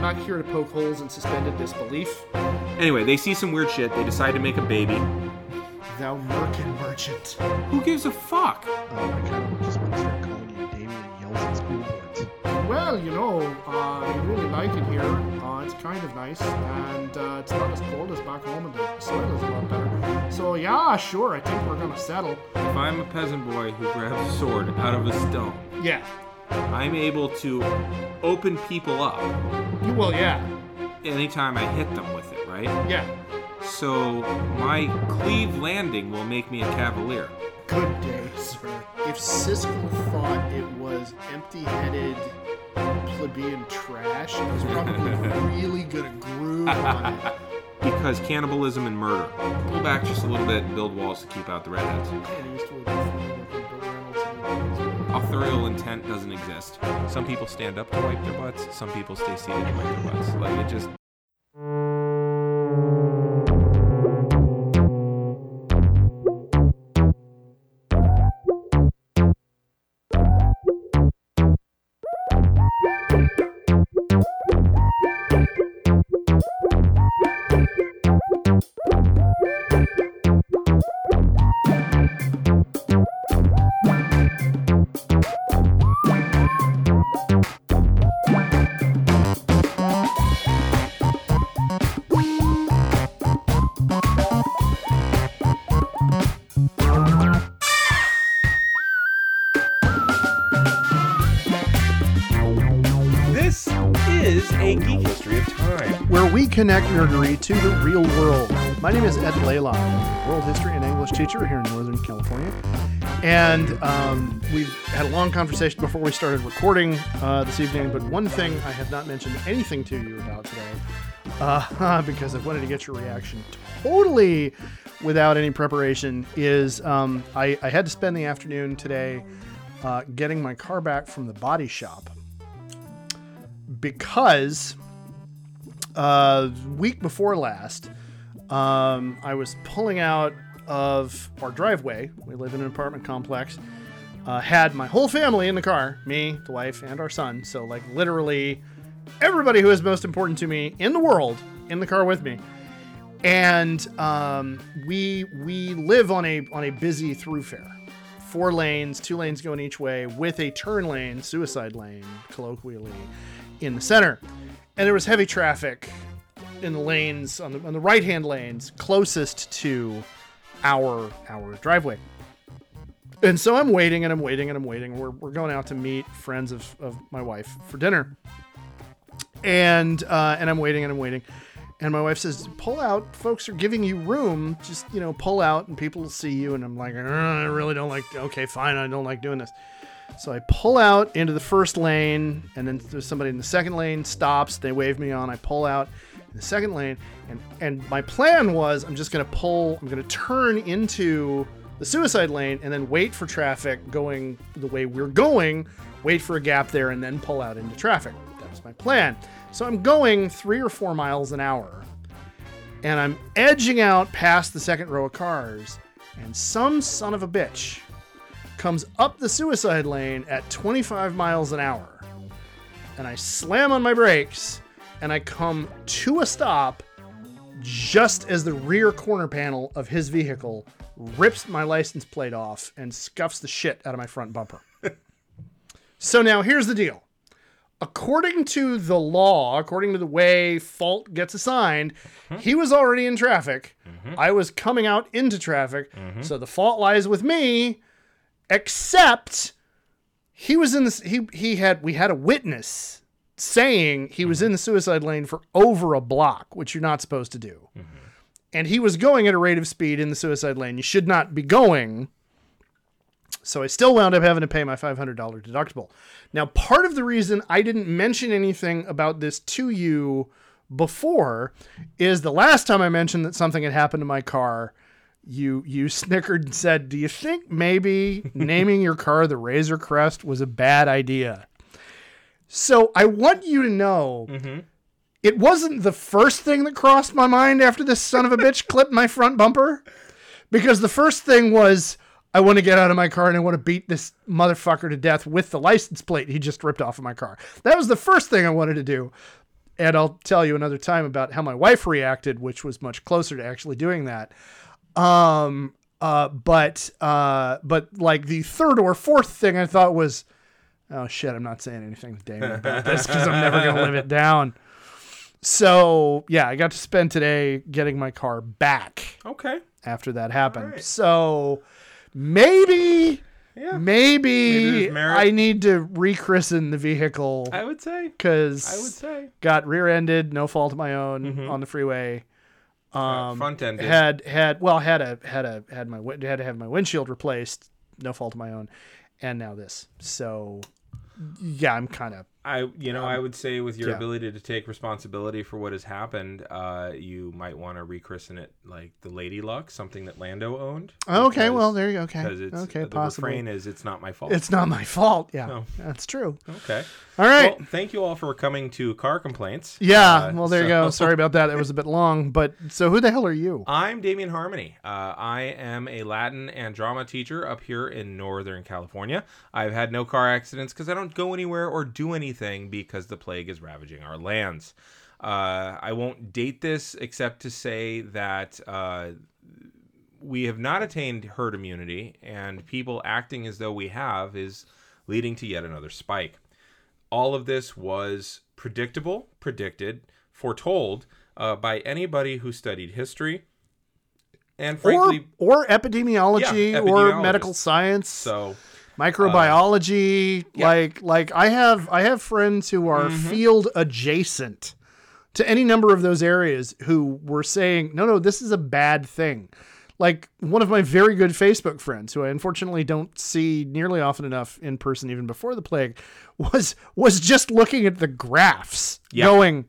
I'm not here to poke holes in suspended disbelief. Anyway, they see some weird shit. They decide to make a baby. Thou merkin merchant. Who gives a fuck? Oh my god, we just want to start calling you Damien Yells at school boards. Well, you know, uh, we really like it here. Uh, it's kind of nice, and uh, it's not as cold as back home, and the soil is a lot better. So yeah, sure, I think we're gonna settle. If I'm a peasant boy who grabs a sword out of a stone, Yeah. I'm able to open people up You will, yeah. anytime I hit them with it, right? Yeah. So my cleave landing will make me a cavalier. Good day, sir. If Siskel thought it was empty-headed plebeian trash, it was probably really gonna groove on it. Because cannibalism and murder. Pull back just a little bit and build walls to keep out the redheads. Man, Authorial intent doesn't exist. Some people stand up to wipe their butts, some people stay seated to wipe their butts. Like it just connect nerdery to the real world. My name is Ed Laylock, world history and English teacher here in Northern California. And um, we've had a long conversation before we started recording uh, this evening, but one thing I have not mentioned anything to you about today, uh, because I wanted to get your reaction totally without any preparation, is um, I, I had to spend the afternoon today uh, getting my car back from the body shop because uh, week before last, um, I was pulling out of our driveway. We live in an apartment complex. Uh, had my whole family in the car, me, the wife, and our son. So like literally everybody who is most important to me in the world in the car with me. And um, we we live on a on a busy thoroughfare, four lanes, two lanes going each way, with a turn lane, suicide lane, colloquially, in the center. And there was heavy traffic in the lanes on the on the right hand lanes closest to our our driveway. And so I'm waiting and I'm waiting and I'm waiting. We're, we're going out to meet friends of, of my wife for dinner. And uh, and I'm waiting and I'm waiting. And my wife says, pull out. Folks are giving you room. Just, you know, pull out and people will see you. And I'm like, "Uh, I really don't like, okay, fine. I don't like doing this. So I pull out into the first lane, and then there's somebody in the second lane stops. They wave me on. I pull out in the second lane, and and my plan was I'm just gonna pull. I'm gonna turn into the suicide lane, and then wait for traffic going the way we're going. Wait for a gap there, and then pull out into traffic. That was my plan. So I'm going three or four miles an hour, and I'm edging out past the second row of cars, and some son of a bitch comes up the suicide lane at 25 miles an hour. And I slam on my brakes and I come to a stop just as the rear corner panel of his vehicle rips my license plate off and scuffs the shit out of my front bumper. so now here's the deal. According to the law, according to the way fault gets assigned, mm-hmm. he was already in traffic. Mm-hmm. I was coming out into traffic. Mm-hmm. So the fault lies with me except he was in this he he had we had a witness saying he was in the suicide lane for over a block which you're not supposed to do. Mm-hmm. And he was going at a rate of speed in the suicide lane. You should not be going. So i still wound up having to pay my $500 deductible. Now part of the reason i didn't mention anything about this to you before is the last time i mentioned that something had happened to my car you you snickered and said, "Do you think maybe naming your car the Razor Crest was a bad idea?" So I want you to know mm-hmm. it wasn't the first thing that crossed my mind after this son of a bitch clipped my front bumper, because the first thing was I want to get out of my car and I want to beat this motherfucker to death with the license plate he just ripped off of my car. That was the first thing I wanted to do. and I'll tell you another time about how my wife reacted, which was much closer to actually doing that. Um, uh, but uh, but like the third or fourth thing I thought was, oh shit, I'm not saying anything to Damon about this because I'm never gonna live it down. So yeah, I got to spend today getting my car back Okay. after that happened. Alright. So maybe, Yeah. maybe, merit. I need to rechristen the vehicle I would say. because I would say. got rear-ended, no fault of my own on the freeway. Um, front-ended. had had well had a had a had my had to have my windshield replaced, no fault of my own, and now this. So yeah, I'm kind of I, you know, I would say with your yeah. ability to take responsibility for what has happened, uh, you might want to rechristen it like the Lady Luck, something that Lando owned. okay. because- Well, there you go. Okay, Because it's okay, the refrain is it's not my fault. It's not my fault. Yeah, No. that's true. okay. All right. Well, thank you all for coming to car complaints. yeah. Uh, well, there you go. Sorry about that. It was a bit long. But so who the hell are you? I'm Damien Harmony. Uh, I am a Latin and drama teacher up here in Northern California. I've had no car accidents because I don't go anywhere or do anything because the plague is ravaging our lands. Uh, I won't date this except to say that uh, we have not attained herd immunity, and people acting as though we have is leading to yet another spike. All of this was predictable, predicted, foretold uh, by anybody who studied history. And frankly, or or epidemiology, Yeah, or medical science, so microbiology. yeah. Like like I have I have friends who are Mm-hmm. field adjacent to any number of those areas who were saying, no, no, this is a bad thing. Like one of my very good Facebook friends, who I unfortunately don't see nearly often enough in person, even before the plague, was was just looking at the graphs, Yeah. going,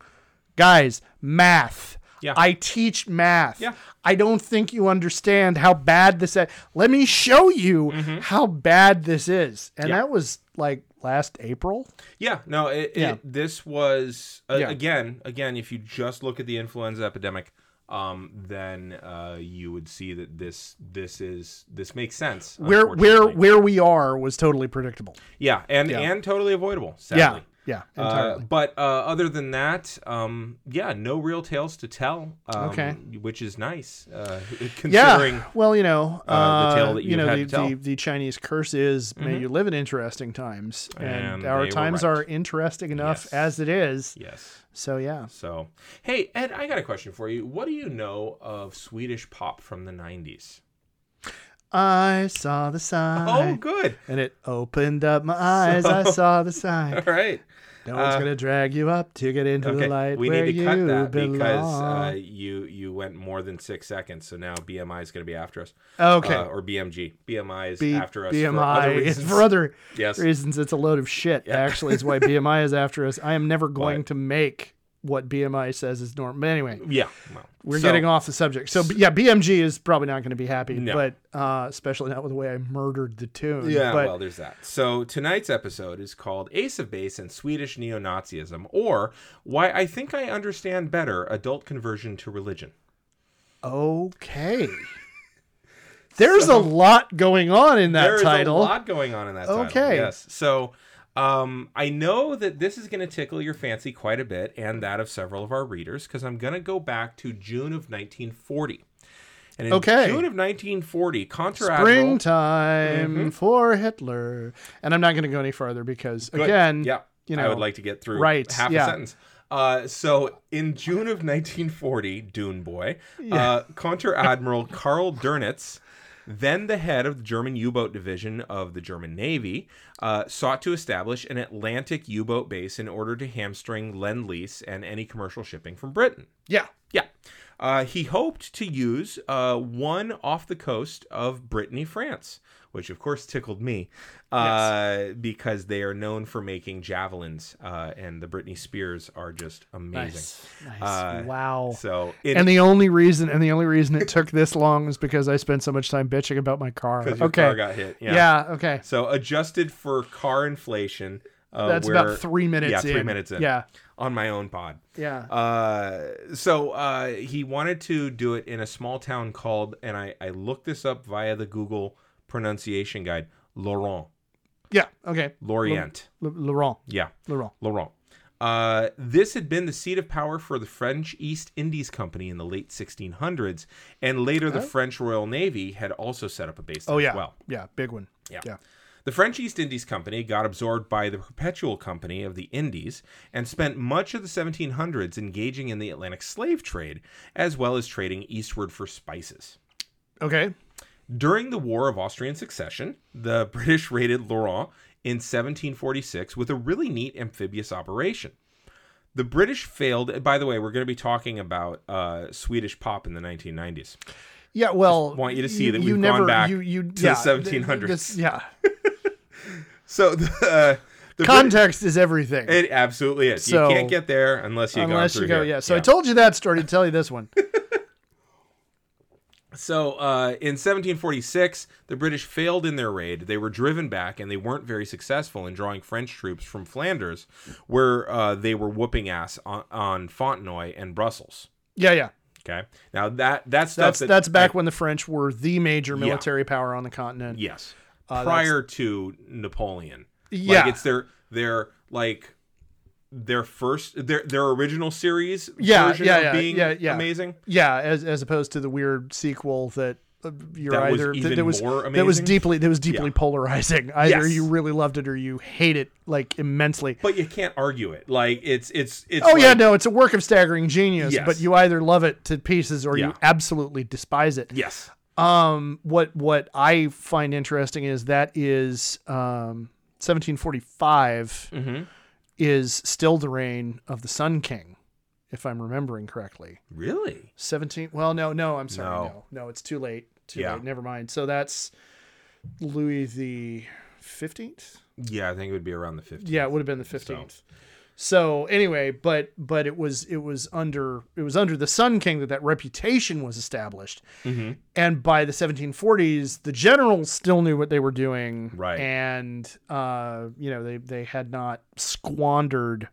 guys, math. Yeah. I teach math. Yeah. I don't think you understand how bad this is. Let me show you how bad this is. And Mm-hmm. Yeah. that was like last April. Yeah, no, it, Yeah. it this was uh, Yeah. again, again. If you just look at the influenza epidemic, um, then uh, you would see that this this is this makes sense. Where where where we are was totally predictable. yeah, and Yeah. and totally avoidable. Sadly. Yeah. Uh, but uh, other than that, um, yeah, no real tales to tell. Um, Okay. which is nice, uh, considering. yeah. Well, you know, uh, the tale that you you've know, the. Mm-hmm. the the Chinese curse is may you live in interesting times, and, And our times right. are interesting enough Yes. as it is. Yes. So yeah. So, hey Ed, I got a question for you. What do you know of Swedish pop from the '90s? I saw the sign. Oh, good. And it opened up my eyes. I saw the sign. All right. No one's Uh, gonna drag you up to get into the Okay, light we need to cut that belong. because uh, you you went more than six seconds. So now BMI is going to be after us. okay. Uh, or BMG. BMI is B- after us. for other reasons. for other Yes. reasons. It's a load of shit. Yeah. Actually, is why BMI is after us. I am never going But- to make what BMI says is normal. But anyway, Yeah. Well, we're so- getting off the subject. So yeah, BMG is probably not going to be happy, No. but uh, especially not with the way I murdered the tune. Yeah, but well, there's that. So tonight's episode is called Ace of Base and Swedish Neo Nazism, or Why I Think I Understand Better Adult Conversion to Religion. okay. There's a lot going on in that There is title. There's a lot going on in that title. Okay. Yes. So um, I know that this is going to tickle your fancy quite a bit and that of several of our readers because I'm going to go back to June of 1940. And in Okay. June of 1940, Contra Admiral. Springtime for Hitler. And I'm not going to go any further because Mm-hmm. Good. again, yeah, you know, I would like to get through right, half yeah. a sentence. Uh, so in June of 1940, Dune Boy, uh, Contra Admiral Karl Dönitz, then the head of the German U-boat division of the German Navy, uh, sought to establish an Atlantic U-boat base in order to hamstring Lend-Lease and any commercial shipping from Britain. yeah. Yeah. Uh, he hoped to use uh, one off the coast of Brittany, France, which of course tickled me uh, because they are known for making javelins, uh, and the Brittany spears are just amazing. Nice. Nice. Uh, wow. So, in, and the only reason and the only reason it took this long is because I spent so much time bitching about my car. your Okay. car got hit. Yeah. yeah. okay. So adjusted for car inflation. Uh, That's where- about three minutes Yeah, in. three minutes in. Yeah. On my own pod. Yeah. Uh, so uh, he wanted to do it in a small town called, and I, I looked this up via the Google pronunciation guide, Laurent. yeah. Okay. Lorient. L- Laurent. Yeah, Laurent. Laurent. Uh, this had been the seat of power for the French East Indies Company in the late 1600s, and later the French Royal Navy had also set up a base there Oh yeah, as well. yeah, big one. Yeah. yeah. The French East Indies Company got absorbed by the Perpetual Company of the Indies and spent much of the 1700s engaging in the Atlantic slave trade, as well as trading eastward for spices. Okay. During the War of Austrian Succession, the British raided Laurent in 1746 with a really neat amphibious operation. The British failed. By the way, we're going to be talking about uh, Swedish pop in the 1990s. Yeah, well, want you to see that we've gone back you, you, to yeah, the 1700s. this- yeah, So the, uh, the Brit- context is everything. it absolutely is. So- you can't get there unless you Unless you go, here. yeah. So I told you that story to tell you this one. So uh, in 1746, the British failed in their raid. They were driven back, and they weren't very successful in drawing French troops from Flanders, where uh, they were whooping ass on, on Fontenoy and Brussels. Yeah, yeah. Okay, now that that's stuff That's that that's back I- when the French were the major military power on the continent. yes, Uh, prior to Napoleon. Yeah. like it's their their like their first their their original series Yeah, version yeah, of yeah, being yeah, yeah. amazing. Yeah, as as opposed to the weird sequel that uh, you're That was either even that was more that was deeply that was deeply Yeah. polarizing. Either Yes. you really loved it or you hate it like immensely. But you can't argue it. Like it's it's it's. Oh yeah, no, it's a work of staggering genius, Yes. but you either love it to pieces or you absolutely despise it. Yes. Um, what what I find interesting is that is um, 1745 Mm-hmm. is still the reign of the Sun King, if I'm remembering correctly. Really? 17. Well, no, no, I'm sorry, No. no, no, it's too late. Too Yeah. late. Never mind. So that's Louis the 15th. Yeah, I think it would be around the 15th. Yeah, it would have been the 15th. So anyway, but but it was it was under it was under the Sun King that that reputation was established, Mhm. and by the 1740s, the generals still knew what they were doing, Right. And uh, you know they they had not squandered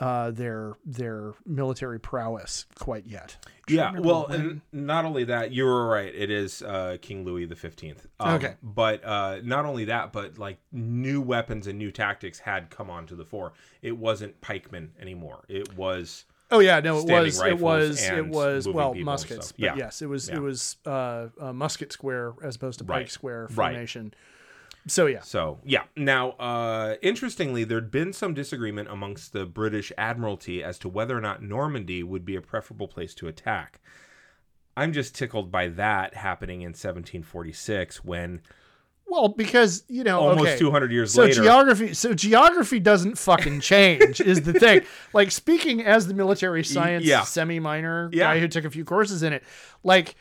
uh, their their military prowess quite yet. Trying Yeah, well, when- and not only that, you were right. It is uh, King Louis the Fifteenth. Um, Okay. but uh, not only that, but like new weapons and new tactics had come onto the fore. It wasn't pikemen anymore. It was Oh yeah, no, it was, it was, it was. Well, muskets, but Yeah. yes, it was, Yeah. it was uh, uh, musket square as opposed to pike Right. square formation. Right. So yeah, So yeah. Now, uh, interestingly, there'd been some disagreement amongst the British Admiralty as to whether or not Normandy would be a preferable place to attack. I'm just tickled by that happening in 1746 when well, because you know, almost okay. 200 years so later. So geography, so geography doesn't fucking change is the thing. Like speaking as the military science yeah. semi minor Yeah. guy who took a few courses in it, like.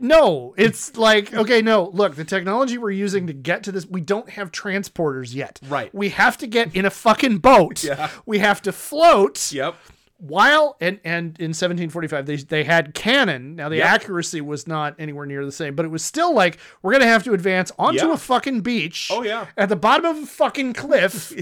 No, it's like okay. No, look, the technology we're using to get to this, we don't have transporters yet. Right. We have to get in a fucking boat. Yeah. We have to float. Yep. while and and in 1745 they they had cannon now the Yep. accuracy was not anywhere near the same but it was still like we're gonna have to advance onto Yeah. a fucking beach Oh, yeah. at the bottom of a fucking cliff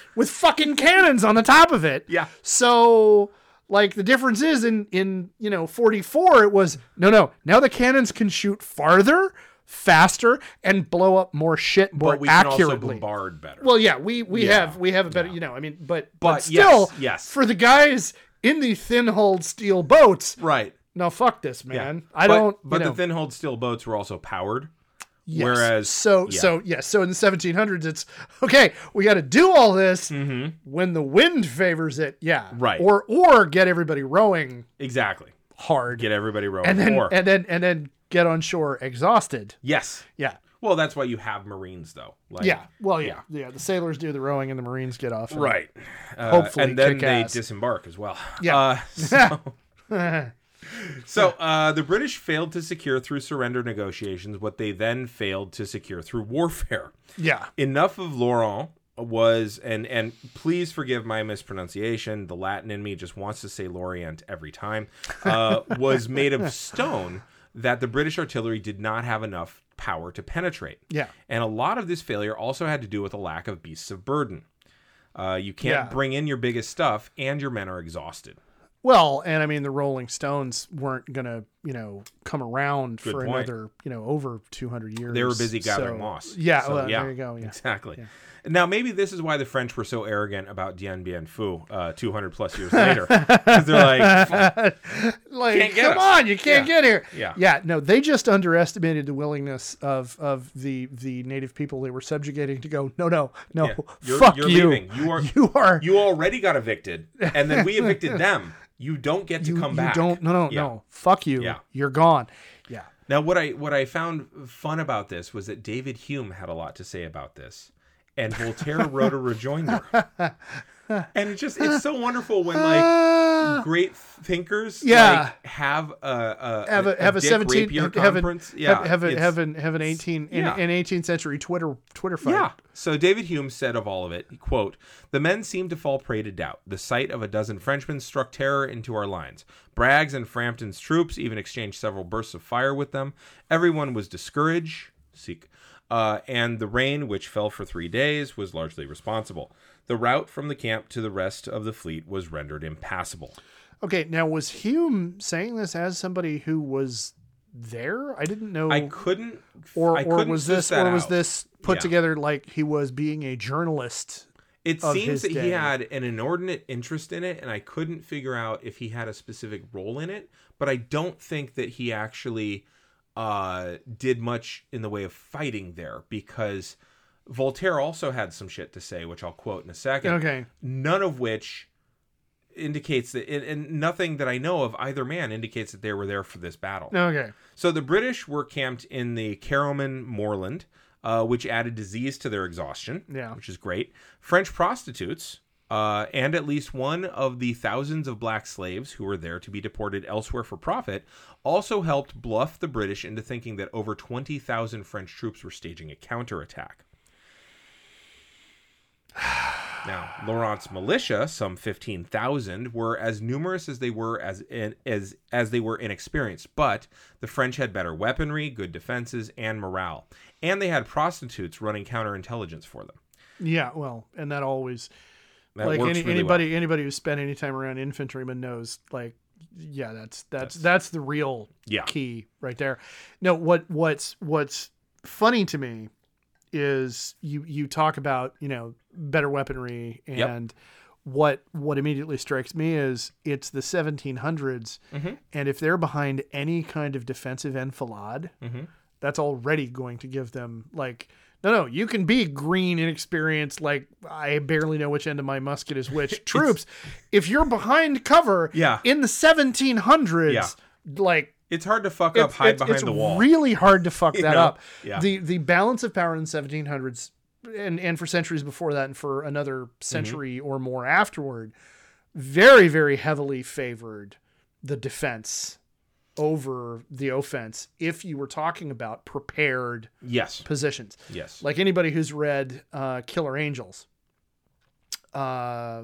with fucking cannons on the top of it Yeah. so like the difference is in in you know 44 it was no no now the cannons can shoot farther faster and blow up more shit more But we can also accurately bombard better. well, yeah, we we Yeah. have we have a better, you know, I mean, but but, But still, yes, yes. for the guys in the thin-hulled steel boats, right. no, fuck this, Yeah. man. I But- don't. But know, the thin-hulled steel boats were also powered. Yes. whereas- so yeah. so yes, so in the 1700s, it's okay. We got to do all this Mm-hmm. when the wind favors it, yeah, Right. or or get everybody rowing Exactly. hard, Get everybody rowing. and then or and then and then get on shore exhausted. yes. Yeah. Well, that's why you have Marines, though. Like, Yeah, well, yeah, yeah. The sailors do the rowing, and the Marines get off. and- Right. Uh, Hopefully and then they ass. disembark as well. Yeah. Uh, so so uh, the British failed to secure through surrender negotiations what they then failed to secure through warfare. yeah, enough of Laurent was and and please forgive my mispronunciation the latin in me just wants to say lorient every time uh, was made of stone that the british artillery did not have enough power to penetrate Yeah. and a lot of this failure also had to do with a lack of beasts of burden uh, you can't Yeah. bring in your biggest stuff and your men are exhausted Well, and I mean the Rolling Stones weren't gonna, you know, come around Good for point. another, you know, over 200 years. They were busy gathering So- moss. Yeah, So, well, there you go. Yeah. Exactly. Now, maybe this is why the French were so arrogant about Dien Bien Phu uh, 200 plus years later. They're like, like, come us. on, you can't Yeah. get here. Yeah. yeah. No, they just underestimated the willingness of of the the native people they were subjugating to go. No, no, no. Yeah. You're- Fuck you're you. leaving. You are- You are. you already got evicted, and then we evicted them. You don't get to you, come you back. don't. No, no, Yeah. no. Fuck you. Yeah. You're gone. Yeah. Now, what I what I found fun about this was that David Hume had a lot to say about this, and Voltaire wrote a rejoinder. And it's just it's so wonderful when like great thinkers Yeah. like have a, a have a have a, 17 have, have, conference. an, yeah, have, have, a, have an have an 18 an, Yeah. an 18th century Twitter Twitter fight. Yeah. So David Hume said of all of it, quote, The men seemed to fall prey to doubt. The sight of a dozen Frenchmen struck terror into our lines. Bragg's and Frampton's troops even exchanged several bursts of fire with them. Everyone was discouraged. Seek. Uh, and the rain, which fell for three days, was largely responsible. The route from the camp to the rest of the fleet was rendered impassable. Okay, now was Hume saying this as somebody who was there? I didn't know I couldn't. or I or couldn't was this or was out. this put Yeah. together like he was being a journalist? It seems that day. he had an inordinate interest in it, and I couldn't figure out if he had a specific role in it. But I don't think that he actually uh, did much in the way of fighting there because Voltaire also had some shit to say, which I'll quote in a second. Okay. None of which indicates that, and, and nothing that I know of either man indicates that they were there for this battle. Okay. So the British were camped in the Caroman moorland, uh, which added disease to their exhaustion, Yeah. which is great. French prostitutes uh, and at least one of the thousands of black slaves who were there to be deported elsewhere for profit also helped bluff the British into thinking that over 20,000 French troops were staging a counterattack. Now, Laurent's militia, some 15,000, were as numerous as they were as as as they were inexperienced, but the French had better weaponry, good defenses, and morale. And they had prostitutes running counterintelligence for them. Yeah, well, and that always That like any, really anybody anybody who's spent any time around infantrymen knows like yeah, that's that's that's, the real Yeah. key right there. No, what what's what's funny to me is you you talk about, you know, better weaponry Yep. and what what immediately strikes me is it's the 1700s Mhm. and if they're behind any kind of defensive enfilade, Mhm. that's already going to give them like no no you can be green inexperienced like i barely know which end of my musket is which troops if you're behind cover Yeah. in the 1700s Yeah. like It's hard to fuck up, hide it's- behind it's the wall. really hard to fuck You that know? up Yeah. the the balance of power in the 1700s and and for centuries before that and for another century Mm-hmm. or more afterward very very heavily favored the defense over the offense if you were talking about prepared yes. positions Yes. like anybody who's read uh, Killer Angels uh,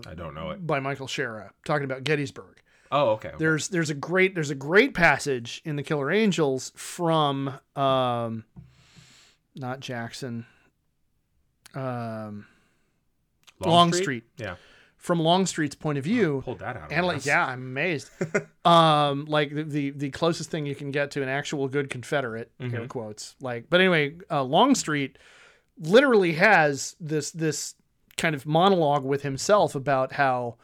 I don't know it. by Michael Shaara talking about Gettysburg. Oh, okay. okay. There's there's a great there's a great passage in the Killer Angels from um, not Jackson, um, Longstreet. Yeah. From Longstreet's point of view, Pulled that out. And like yeah, I'm amazed. um, like the, the the closest thing you can get to an actual good Confederate air Mhm. quotes. Like, but anyway, uh, Longstreet literally has this this kind of monologue with himself about how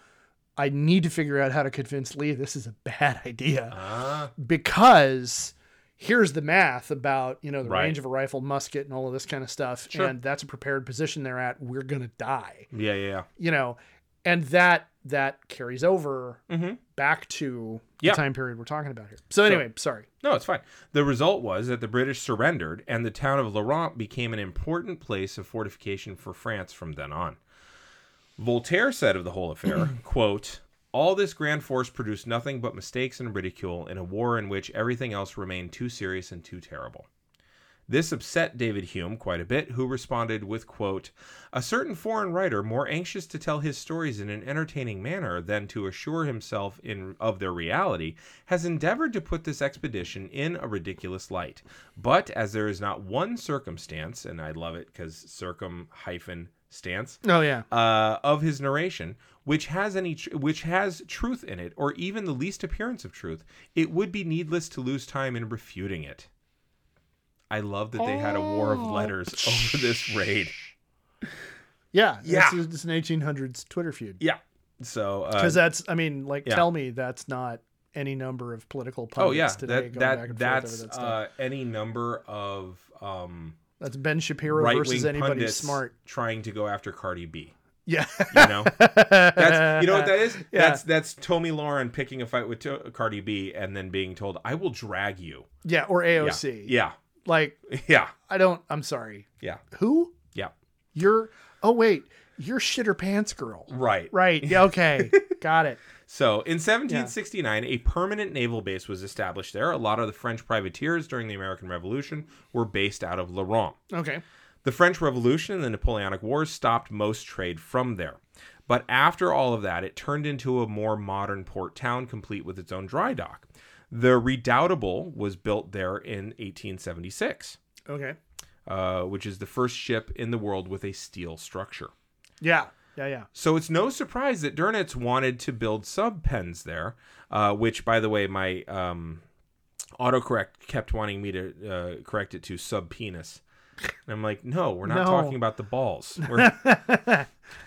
I need to figure out how to convince Lee this is a bad idea Ah, because here's the math about you know the Right. range of a rifle, musket, and all of this kind of stuff, Sure. and that's a prepared position they're at. We're gonna die, yeah, yeah, yeah. you know, and that that carries over Mm-hmm. back to Yeah. the time period we're talking about here. So anyway, sorry. No, it's fine. The result was that the British surrendered, and the town of Laurent became an important place of fortification for France from then on. Voltaire said of the whole affair, quote, All this grand force produced nothing but mistakes and ridicule in a war in which everything else remained too serious and too terrible. This upset David Hume quite a bit, who responded with, quote, A certain foreign writer, more anxious to tell his stories in an entertaining manner than to assure himself in of their reality, has endeavored to put this expedition in a ridiculous light. But as there is not one circumstance, and I love it because circum hyphen stance, Oh yeah. uh, of his narration, which has any tr- which has truth in it or even the least appearance of truth, it would be needless to lose time in refuting it. I love that they had a war of Oh. letters over this raid. Yeah, Yeah. It's, it's an 1800s Twitter feud. Yeah. So uh, Because that's, I mean, like, yeah. tell me that's not any number of political pundits oh yeah, today that going back that that's that stuff. uh, any number of um, that's Ben Shapiro versus anybody smart. trying to go after Cardi B. Yeah. You know, that's you know what that is. Yeah. That's that's Tomi Lahren picking a fight with to- Cardi B and then being told, "I will drag you." Yeah, or Yeah. AOC. Yeah, Like, yeah, I don't, I'm sorry. yeah, Who? yeah. You're, oh, wait, you're shitter pants girl. Right. Right. Yeah, okay. Got it. So in 1769, a permanent naval base was established there. A lot of the French privateers during the American Revolution were based out of Laurent. Okay. The French Revolution and the Napoleonic Wars stopped most trade from there. But after all of that, it turned into a more modern port town, complete with its own dry dock. The Redoubtable was built there in 1876, Okay. uh, which is the first ship in the world with a steel structure. Yeah. Yeah. Yeah. So it's no surprise that Dönitz wanted to build sub pens there, uh, which, by the way, my um, autocorrect kept wanting me to uh, correct it to sub penis. And I'm like, no, we're not No. talking about the balls.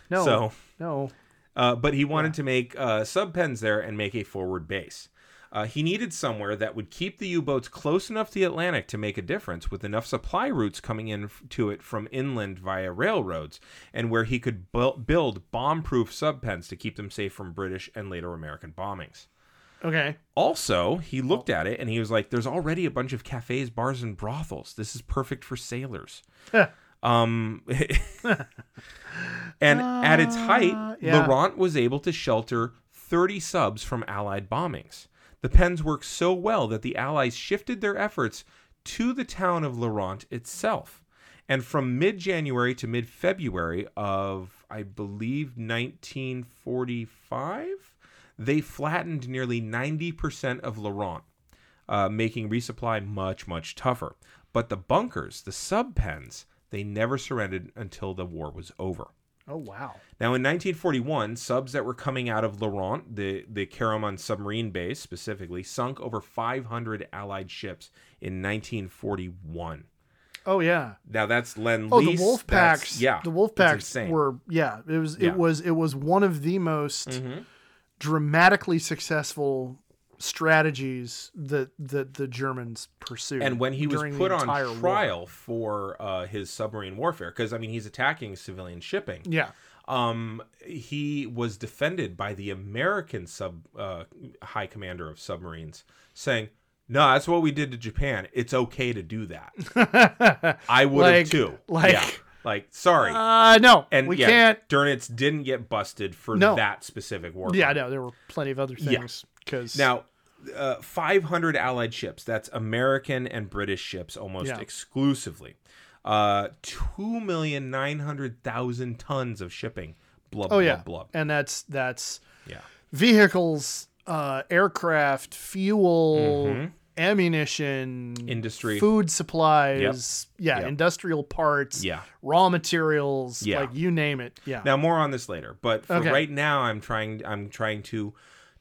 No. So, no. uh, but he wanted to make uh, sub pens there and make a forward base. Uh, he needed somewhere that would keep the U-boats close enough to the Atlantic to make a difference, with enough supply routes coming in f- to it from inland via railroads, and where he could bu- build bomb-proof sub-pens to keep them safe from British and later American bombings. Okay. Also, he looked at it and he was like, "There's already a bunch of cafes, bars, and brothels. This is perfect for sailors." um, and at its height, Uh, yeah. Laurent was able to shelter 30 subs from Allied bombings. The pens worked so well that the Allies shifted their efforts to the town of Laurent itself. And from mid January to mid February of, I believe, 1945, they flattened nearly 90% of Laurent, uh, making resupply much, much tougher. But the bunkers, the sub pens, they never surrendered until the war was over. Oh wow. Now, in 1941, subs that were coming out of Laurent, the, the Keroman submarine base specifically, sunk over 500 Allied ships in 1941. Oh yeah. Now, that's Len Oh, the wolf packs. Yeah. The wolf packs were yeah. It was Yeah. it was it was one of the most Mhm. dramatically successful strategies that that the Germans pursued. And when he was put on entire war. trial for uh, his submarine warfare, because, I mean, he's attacking civilian shipping. Yeah. um he was defended by the american sub uh high commander of submarines saying no that's what we did to japan it's okay to do that i would Like- have too like- yeah. like sorry Uh no. and we yeah, can't Dönitz didn't get busted for No. that specific war Yeah, no, there were plenty of other Yeah. Cuz now uh, 500 allied ships that's american and british ships almost Yeah. exclusively uh 2,900,000 tons of shipping blub Oh blub yeah. blub And that's that's yeah vehicles, uh aircraft, fuel, Mhm. ammunition, Industry. food supplies, yeah, Yep. industrial parts, Yeah. raw materials, Yeah. like you name it. Yeah. Now more on this later, but for Okay. right now, I'm trying. I'm trying to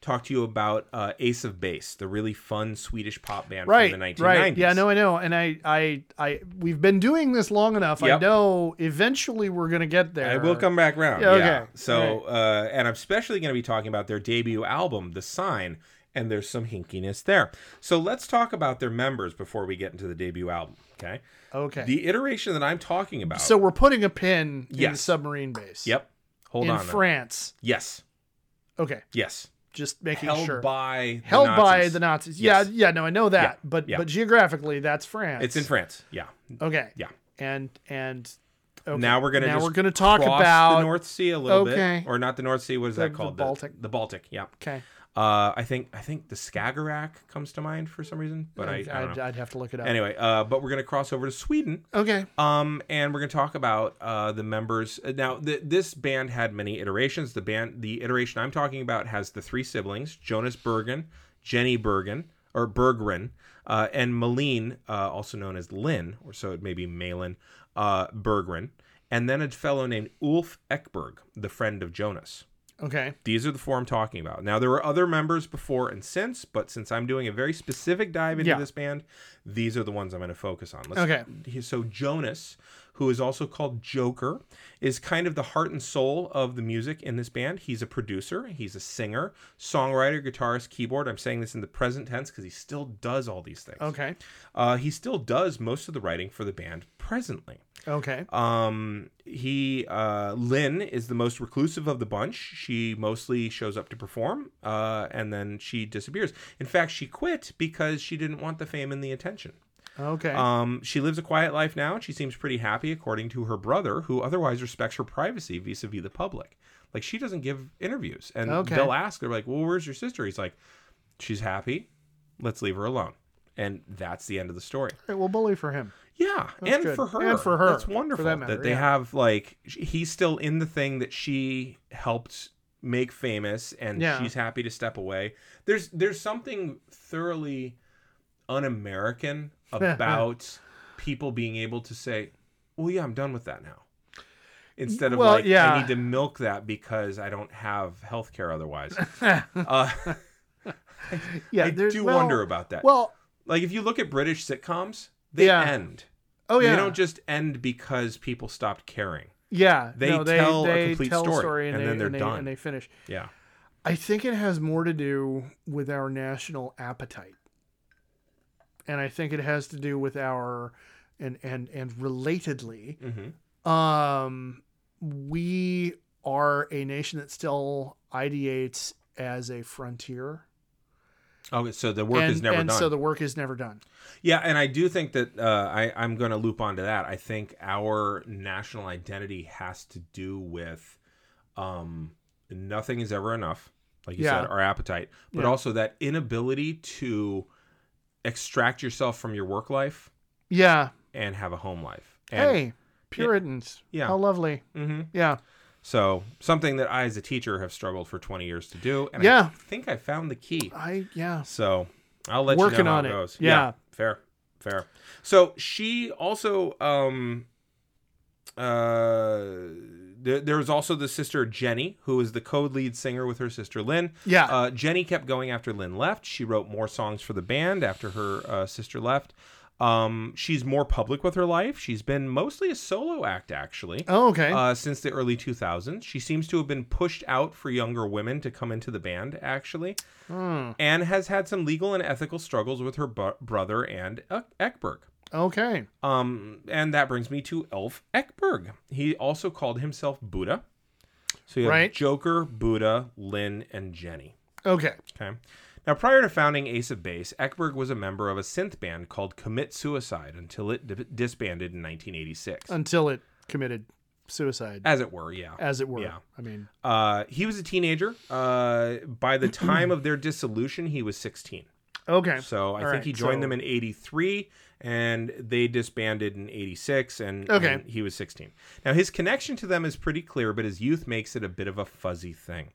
talk to you about uh, Ace of Base, the really fun Swedish pop band right, from the 1990s. right. Yeah, no, I know, and I, I, I, we've been doing this long enough. I know eventually we're gonna get there. I will come back round. Yeah, Yeah. okay. So, uh, and I'm especially going to be talking about their debut album, The Sign, and there's some hinkiness there. So let's talk about their members before we get into the debut album. Okay. Okay. The iteration that I'm talking about. so we're putting a pin in the submarine base. yep. Hold in on. now. France. Yes. Okay, Yes. Just making Held sure. by the Held by the Nazis. Yes. Yeah, yeah, no, I know that, Yeah, but yeah. but geographically, that's France. It's in France. Yeah. Okay. Yeah. And and okay. Now we're gonna now just we're gonna talk about the North Sea a little Okay. bit, or not the North Sea. What is The- that called? the? Baltic. The, Baltic. Yeah. Okay. Uh, I think I think the Skagerrak comes to mind for some reason, but I, I I'd, don't know. I'd have to look it up. Anyway, uh, but we're gonna cross over to Sweden. Okay. Um, and we're gonna talk about uh, the members. uh, Now, th- this band had many iterations. The band, the iteration I'm talking about, has the three siblings: Jonas Bergen, Jenny Bergen, or Berggren, uh, and Malene, uh, also known as Lynn, or so it may be Malin uh, Berggren, and then a fellow named Ulf Ekberg, the friend of Jonas. Okay. These are the four I'm talking about. Now, there were other members before and since, but since I'm doing a very specific dive into Yeah. this band, these are the ones I'm going to focus on. Let's, Okay. So, Jonas, who is also called Joker, is kind of the heart and soul of the music in this band. He's a producer, he's a singer, songwriter, guitarist, keyboard. I'm saying this in the present tense because he still does all these things. Okay. Uh, he still does most of the writing for the band presently. Okay. Um, he, uh, Lynn is the most reclusive of the bunch. She mostly shows up to perform, uh, and then she disappears. In fact, she quit because she didn't want the fame and the attention. Okay. Um, she lives a quiet life now, and she seems pretty happy, according to her brother, who otherwise respects her privacy vis-a-vis the public. Like she doesn't give interviews, and Okay. they'll ask her like, "Well, where's your sister?" He's like, "She's happy. Let's leave her alone." And that's the end of the story. All right, well, bully for him. Yeah, That's and good. for her, And for her, that's wonderful that matter, they yeah. have like he's still in the thing that she helped make famous, and Yeah. she's happy to step away. There's there's something thoroughly un-American about people being able to say, "Well, yeah, I'm done with that now," instead of Well, like, yeah. "I need to milk that because I don't have health care otherwise." uh, Yeah. I do well- wonder about that. Well. like if you look at British sitcoms, they Yeah. end. Oh yeah. They don't just end because people stopped caring. yeah. they no, they, tell a complete tell story, story and, and they, then they're and they, done. and they finish. Yeah. I think it has more to do with our national appetite. And I think it has to do with our and and and relatedly, Mm-hmm. um we are a nation that still ideates as a frontier. Okay, so the work and, is never and done. so the work is never done. yeah, and I do think that uh, I, I'm going to loop onto that. I think our national identity has to do with um, nothing is ever enough, like you Yeah. said, our appetite, but Yeah. also that inability to extract yourself from your work life Yeah. and have a home life. And, hey, Puritans. Yeah. How lovely. hmm Yeah. So something that I, as a teacher, have struggled for 20 years to do, and Yeah. I think I found the key. I yeah. So I'll let Working you know how on it it. goes. Yeah. fair, fair. So she also um uh there, there was also the sister Jenny, who is the code lead singer with her sister Lynn. Yeah. Uh, Jenny kept going after Lynn left. She wrote more songs for the band after her uh, sister left. Um, she's more public with her life. She's been mostly a solo act, actually Oh, okay. uh, since the early 2000s. She seems to have been pushed out for younger women to come into the band, actually, Hmm. and has had some legal and ethical struggles with her bu- brother and uh, Ekberg. Okay. Um, and that brings me to Ulf Ekberg. He also called himself Buddha. So you have Right. Joker, Buddha, Lynn, and Jenny. Okay. Okay. Now, prior to founding Ace of Base, Ekberg was a member of a synth band called Commit Suicide until it di- disbanded in 1986. Until it committed suicide, As it were, yeah. as it were. yeah. I mean, Uh, he was a teenager. Uh, by the time of their dissolution, he was 16. Okay. So I All think he joined so- them in 83 and they disbanded in 86 and, Okay. and he was 16. Now his connection to them is pretty clear, but his youth makes it a bit of a fuzzy thing.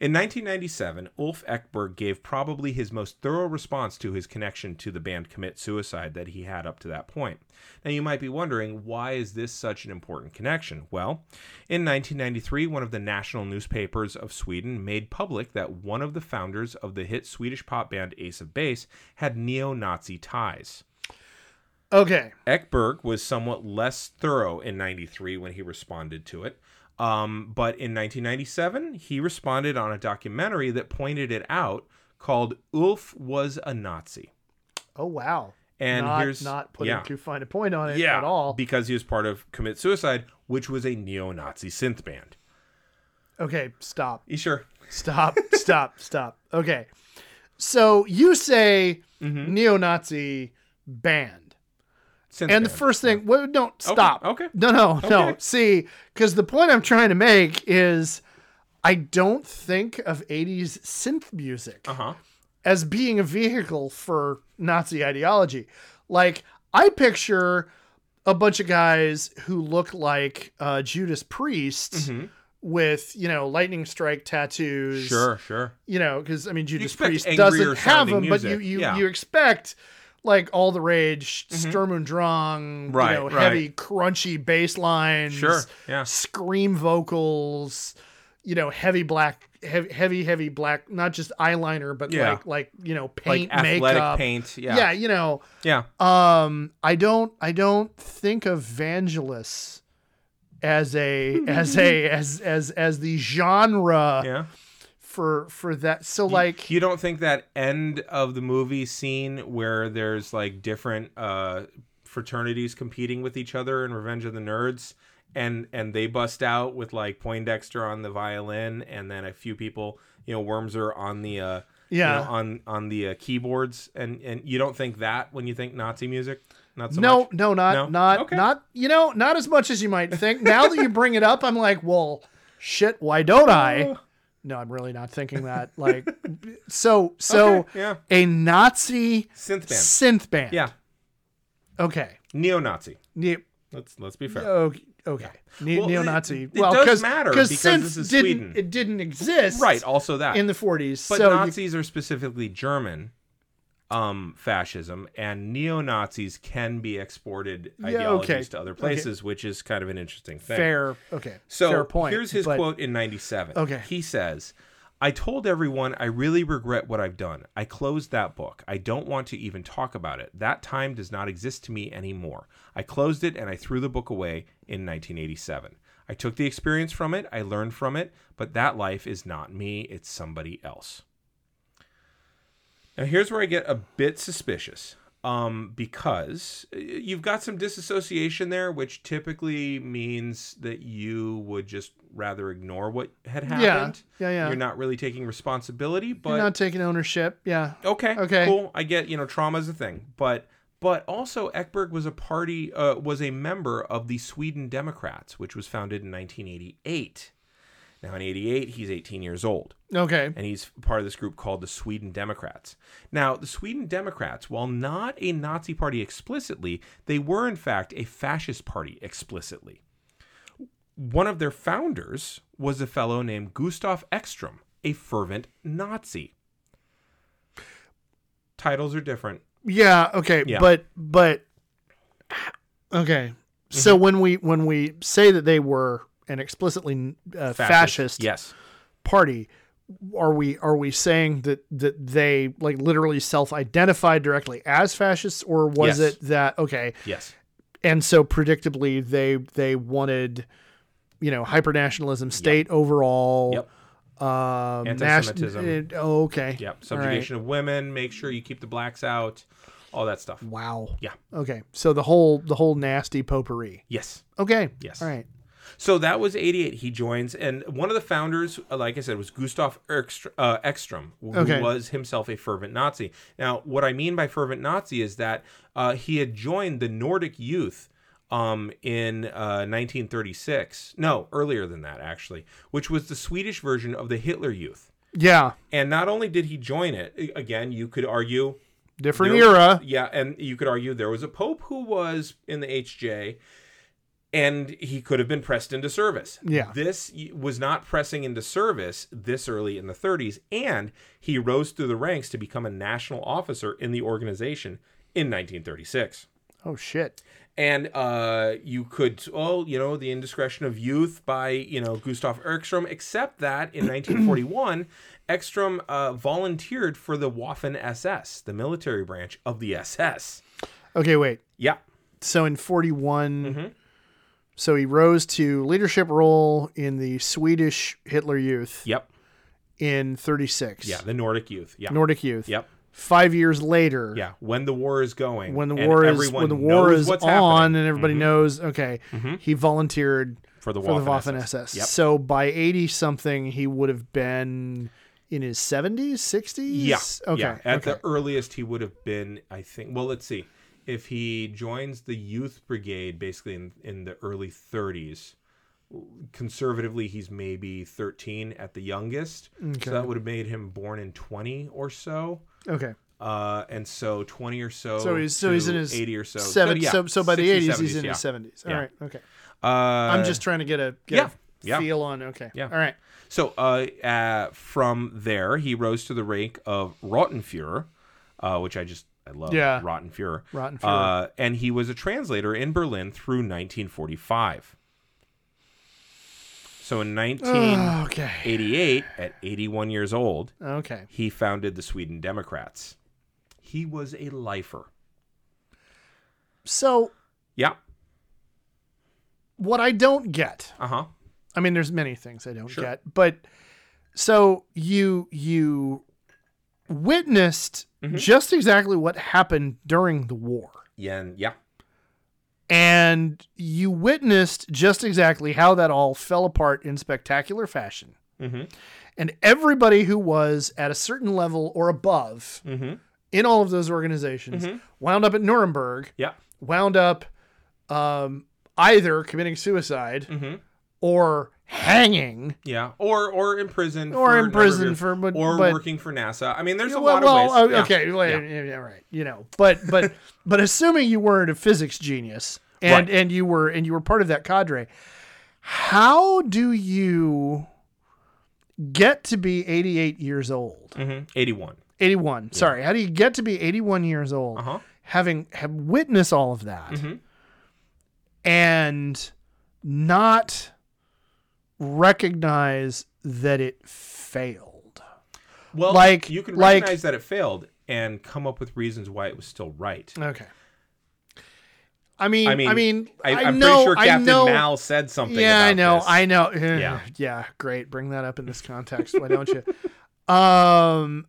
In 1997, Ulf Ekberg gave probably his most thorough response to his connection to the band Commit Suicide that he had up to that point. Now, you might be wondering, why is this such an important connection? Well, in 1993, one of the national newspapers of Sweden made public that one of the founders of the hit Swedish pop band Ace of Base had neo Nazi ties. Okay. Ekberg was somewhat less thorough in 93 when he responded to it. Um, but in 1997, he responded on a documentary that pointed it out called Ulf Was a Nazi. Oh wow. And not, here's not putting yeah. too fine a point on it yeah, at all. because he was part of Commit Suicide, which was a neo-Nazi synth band. okay. Stop. You sure? Stop. stop. Stop. Okay. So you say Mm-hmm. neo-Nazi band, Synth and the first thing. Well, don't stop. okay. No, no, no. Okay. See, because the point I'm trying to make is, I don't think of '80s synth music. Uh huh. as being a vehicle for Nazi ideology. Like I picture a bunch of guys who look like uh, Judas Priest with you know lightning strike tattoos. Sure, sure. you know because I mean Judas Priest doesn't have them, but you you yeah. you expect. Like all the rage, Sturm und Drang, Right, you know, right. heavy, crunchy bass lines, Sure, yeah. scream vocals, you know, heavy black, heavy, heavy, heavy black, not just eyeliner, but Yeah. like, like you know, like paint, athletic makeup. paint. Yeah. Yeah. you know, Yeah. um, I don't, I don't think of Vangelis as a, as a, as, as, as the genre Yeah. For, for that. So like, You don't think that end of the movie scene where there's like different uh fraternities competing with each other in Revenge of the Nerds and and they bust out with like Poindexter on the violin and then a few people, you know, Wormser on the uh you Yeah. know, on on the uh, keyboards and and you don't think that when you think Nazi music? Not so no, much. no, not, No? not, Okay. not, you know, not as much as you might think. Now that you bring it up, I'm like, well, shit, why don't I? No, I'm really not thinking that. Like, so, so Okay, yeah. a Nazi Synth band. synth band. Yeah. Okay. Neo-Nazi. Ne- Let's let's be fair. okay. Okay. Ne- Well, neo-Nazi. it- it well, does matter 'cause because synth this is didn't, Sweden. It didn't exist. Right, also that. In the 40s. But so you- Nazis are specifically German um, fascism, and neo Nazis can be exported Yeah, ideologies okay. to other Okay. places, which is kind of an interesting thing. fair. Okay. So fair point. here's his but- quote in 97. Okay. He says, I told everyone I really regret what I've done. I closed that book. I don't want to even talk about it. That time does not exist to me anymore. I closed it and I threw the book away in 1987. I took the experience from it, I learned from it, but that life is not me, it's somebody else. Now here's where I get a bit suspicious. Um, because uh, you've got some disassociation there, which typically means that you would just rather ignore what had happened. Yeah, yeah. yeah. You're not really taking responsibility, but You're not taking ownership. Yeah. okay, Okay. cool. I get you know trauma is a thing, but but also Ekberg was a party uh, was a member of the Sweden Democrats, which was founded in 1988. Now in 88, he's 18 years old Okay. and he's part of this group called the Sweden Democrats. Now, the Sweden Democrats, while not a Nazi party explicitly, they were in fact a fascist party explicitly. One of their founders was a fellow named Gustav Ekstrom, a fervent Nazi. Titles are different. Yeah. Okay. Yeah. But but okay. So Mm-hmm. when we when we say that they were an explicitly uh, fascist, Yes. party, are we are we saying that that they like literally self-identified directly as fascists, or was Yes. it that okay? Yes. And so predictably they they wanted you know hypernationalism, state overall. Yep. Um, Anti-Semitism. nation- oh, okay. Yep. All right. Subjugation of women, make sure you keep the blacks out, all that stuff. Wow. Yeah. Okay. So the whole the whole nasty potpourri. Yes. Okay. Yes. All right. So that was 88. He joins, and one of the founders, uh, like I said, was Gustav Erkstr- uh, Ekstrom, who Okay. was himself a fervent Nazi. Now, what I mean by fervent Nazi is that uh, he had joined the Nordic Youth um, in uh, 1936. No, earlier than that, actually, which was the Swedish version of the Hitler Youth. Yeah. And not only did he join it, again, you could argue Different there- era. Yeah, and you could argue there was a pope who was in the HJ, and he could have been pressed into service. Yeah. This was not pressing into service this early in the 30s, and he rose through the ranks to become a national officer in the organization in 1936. Oh shit. And uh, you could, oh, you know, the indiscretion of youth by, you know, Gustav Ekstrom, except that in 1941, Ekstrom uh, volunteered for the Waffen SS, the military branch of the SS. Okay. Wait. Yeah. So in 41, Mm-hmm. So he rose to leadership role in the Swedish Hitler Youth Yep. in 36. Yeah. The Nordic youth. Yeah. Nordic Youth. Yep. Five years later, Yeah. When the war is going. when the war is when the war is on happening. and everybody Mhm. knows, okay, Mhm. he volunteered for the for Waffen, the Waffen SS. SS. Yep. So by 80 something, he would have been in his 70s, 60s. Yeah. Okay. yeah. At okay. the earliest, he would have been, I think. Well, let's see. If he joins the youth brigade, basically in in the early 30s, conservatively, he's maybe 13 at the youngest. Okay. So that would have made him born in 20 or so. okay. Uh, and so 20 or so. So he's so he's in his 80 or so. Seven, yeah, so, so by the 60s, 80s, he's in yeah. his 70s. All Yeah. right. Okay. Uh, I'm just trying to get a get yeah, a yeah. feel on. Okay. Yeah. All right. So uh, uh, from there, he rose to the rank of Rottenführer, uh, which I just I love. Yeah. Rottenführer. Rottenführer. Uh, and he was a translator in Berlin through 1945. So in 1988, Okay. at 81 years old, Okay. he founded the Sweden Democrats. He was a lifer. So Yeah. what I don't get, Uh huh. I mean, there's many things I don't Sure. get, but so you you witnessed Mm-hmm. just exactly what happened during the war. Yeah. And yeah. And you witnessed just exactly how that all fell apart in spectacular fashion. Mm-hmm. And everybody who was at a certain level or above Mm-hmm. in all of those organizations wound up at Nuremberg, Yeah. wound up um, either committing suicide Mm-hmm. Or hanging. Yeah. Or or in prison. Or for a in prison years. for- but- or but- working for NASA. I mean, there's a well, lot well, of ways. oh, Yeah. okay, well, Yeah. yeah. yeah, right. You know, but but but assuming you weren't a physics genius and Right. and you were and you were part of that cadre, how do you get to be 88 years old? Mhm. 81. 81. Sorry, how do you get to be 81 years old, Uh huh. having have witnessed all of that, Mhm. and not recognize that it failed? Well, Like- you can like- recognize that it failed and come up with reasons why it was still right. Okay. I mean, I I mean, mean, I, am pretty sure Captain know, Mal said something. Yeah, I know, this. I know. Yeah. yeah, great. Bring that up in this context. Why don't you? Um,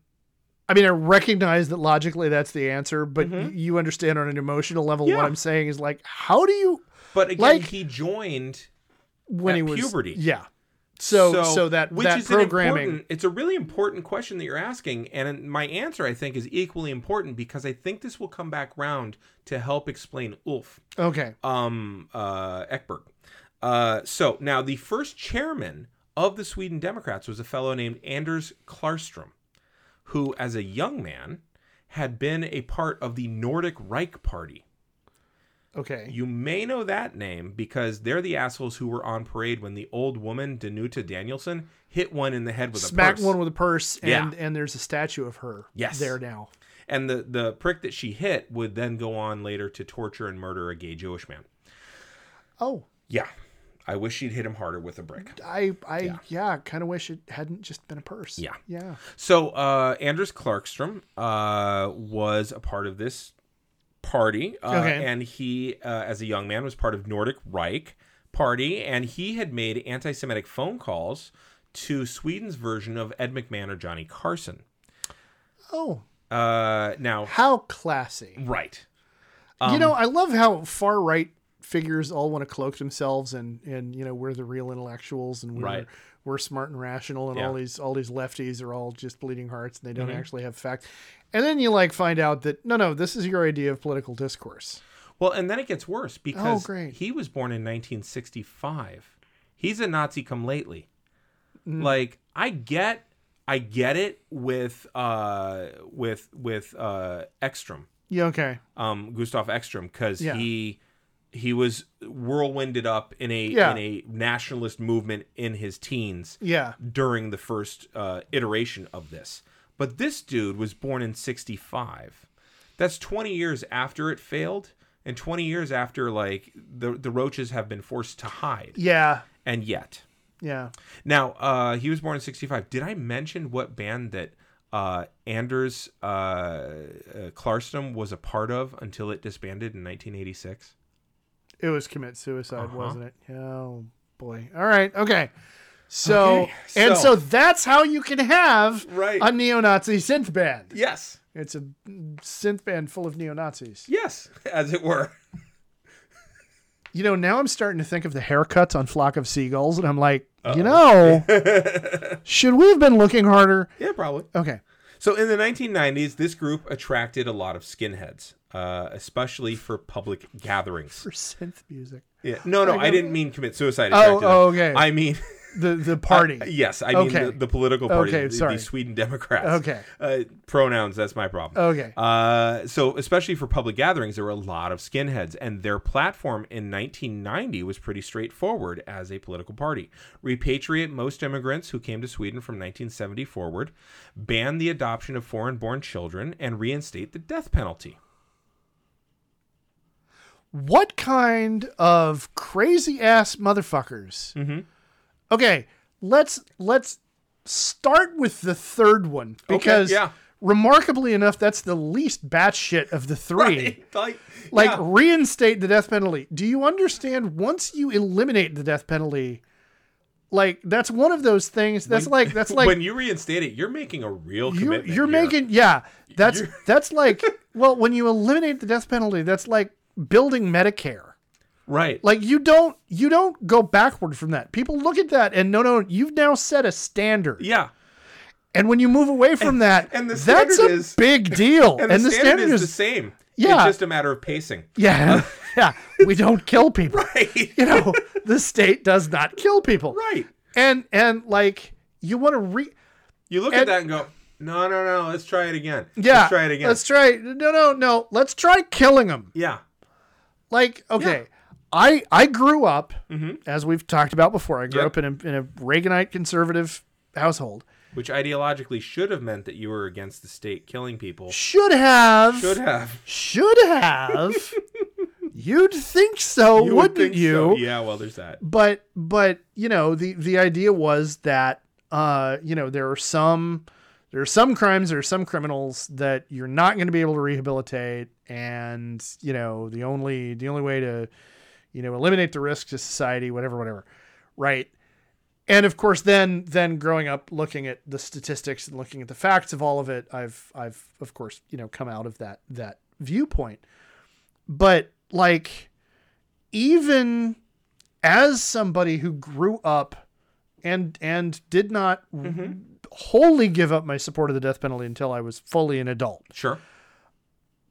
I mean, I recognize that logically that's the answer, but y- you understand on an emotional level Mm-hmm. Yeah. what I'm saying is like, how do you But again, Like- he joined when At he was puberty. Yeah. So so, that which that is programming. important- it's a really important question that you're asking, and my answer I think is equally important because I think this will come back round to help explain Ulf Okay. um, uh, Ekberg. Uh, so now the first chairman of the Sweden Democrats was a fellow named Anders Klarstrom, who, as a young man, had been a part of the Nordic Reich Party. Okay. You may know that name because they're the assholes who were on parade when the old woman Danuta Danielsson hit one in the head with a Smack purse. one with a purse, and Yeah. and there's a statue of her. Yes. There now. and the the prick that she hit would then go on later to torture and murder a gay Jewish man. Oh, Yeah, I wish she'd hit him harder with a brick. I I Yeah. yeah, kind of wish it hadn't just been a purse. Yeah. Yeah. So uh, Anders Klarstrom uh, was a part of this party, uh, Okay. and he, uh, as a young man, was part of Nordic Reich Party, and he had made anti-Semitic phone calls to Sweden's version of Ed McMahon or Johnny Carson. Oh, Uh, now, how classy. right? you Um, know, I love how far right figures all want to cloak themselves and and you know we're the real intellectuals and we're Right. We're smart and rational and Yeah. all these all these lefties are all just bleeding hearts and they don't Mhm. actually have facts. And then you like find out that no no this is your idea of political discourse. Well, and then it gets worse because Oh, he was born in 1965. He's a Nazi come lately. Mm. Like I get, I get it with uh with with uh Ekstrom, Yeah, okay. um Gustav Ekstrom, because Yeah. he he was whirlwinded up in a Yeah. in a nationalist movement in his teens Yeah. during the first uh, iteration of this. But this dude was born in 65. That's 20 years after it failed and 20 years after like the the roaches have been forced to hide. Yeah. And yet. Yeah. Now, uh he was born in 65. Did I mention what band that uh Anders uh, uh Klarstrom was a part of until it disbanded in 1986? It was commit suicide, Uh-huh. wasn't it? Oh boy. All right. Okay. So Okay, and so- so that's how you can have Right. a neo-Nazi synth band. Yes. It's a synth band full of neo Nazis. Yes, as it were. You know, now I'm starting to think of the haircuts on Flock of Seagulls, and I'm like, you know, should we have been looking harder? Yeah, probably. Okay. So in the 1990s, this group attracted a lot of skinheads, uh, especially for public gatherings. For synth music. Yeah. No, no, I I, didn't mean commit suicide. Oh, oh, okay. I mean The the party. yes, I mean the, the political party, Okay, the, sorry. the Sweden Democrats. Okay. Uh, pronouns, that's my problem. Okay. Uh, so especially for public gatherings, there were a lot of skinheads, and their platform in 1990 was pretty straightforward as a political party: repatriate most immigrants who came to Sweden from 1970 forward, ban the adoption of foreign-born children, and reinstate the death penalty. What kind of crazy ass motherfuckers Mhm. Okay, let's let's start with the third one because yeah. remarkably enough, that's the least batshit of the three. Like, Like yeah. reinstate the death penalty. Do you understand? Once you eliminate the death penalty, like that's one of those things. That's When- like that's like when you reinstate it, you're making a real commitment. you're here. making yeah. That's You're- that's like well, when you eliminate the death penalty, that's like building Medicare. right. Like you don't you don't go backward from that. People look at that and no no, you've now set a standard. yeah, And when you move away from that, and the that's a is- big deal. and, And, the, the standard, standard is, is, the same. Yeah. it's just a matter of pacing. yeah, yeah. We don't kill people. Right. You know, the state does not kill people. right. And and like you want to re You look at that and go, no, no, no. Let's try it again. yeah. Let's try it again. Let's try no no no. Let's try killing them. yeah. Like okay. I I grew up Mm-hmm. as we've talked about before. I grew Yep. up in a in a Reaganite conservative household. Which ideologically should have meant that you were against the state killing people. Should have Should have. should have. You'd think so, You would wouldn't think you? so. Yeah. Well, there's that. But but you know the the idea was that uh you know there are some there are some crimes there are some criminals that you're not going to be able to rehabilitate and you know the only the only way to you know eliminate the risk to society whatever whatever right? And of course then then growing up looking at the statistics and looking at the facts of all of it i've i've of course you know come out of that that viewpoint. But like even as somebody who grew up and and did not mm-hmm. Wholly give up my support of the death penalty until I was fully an adult Sure.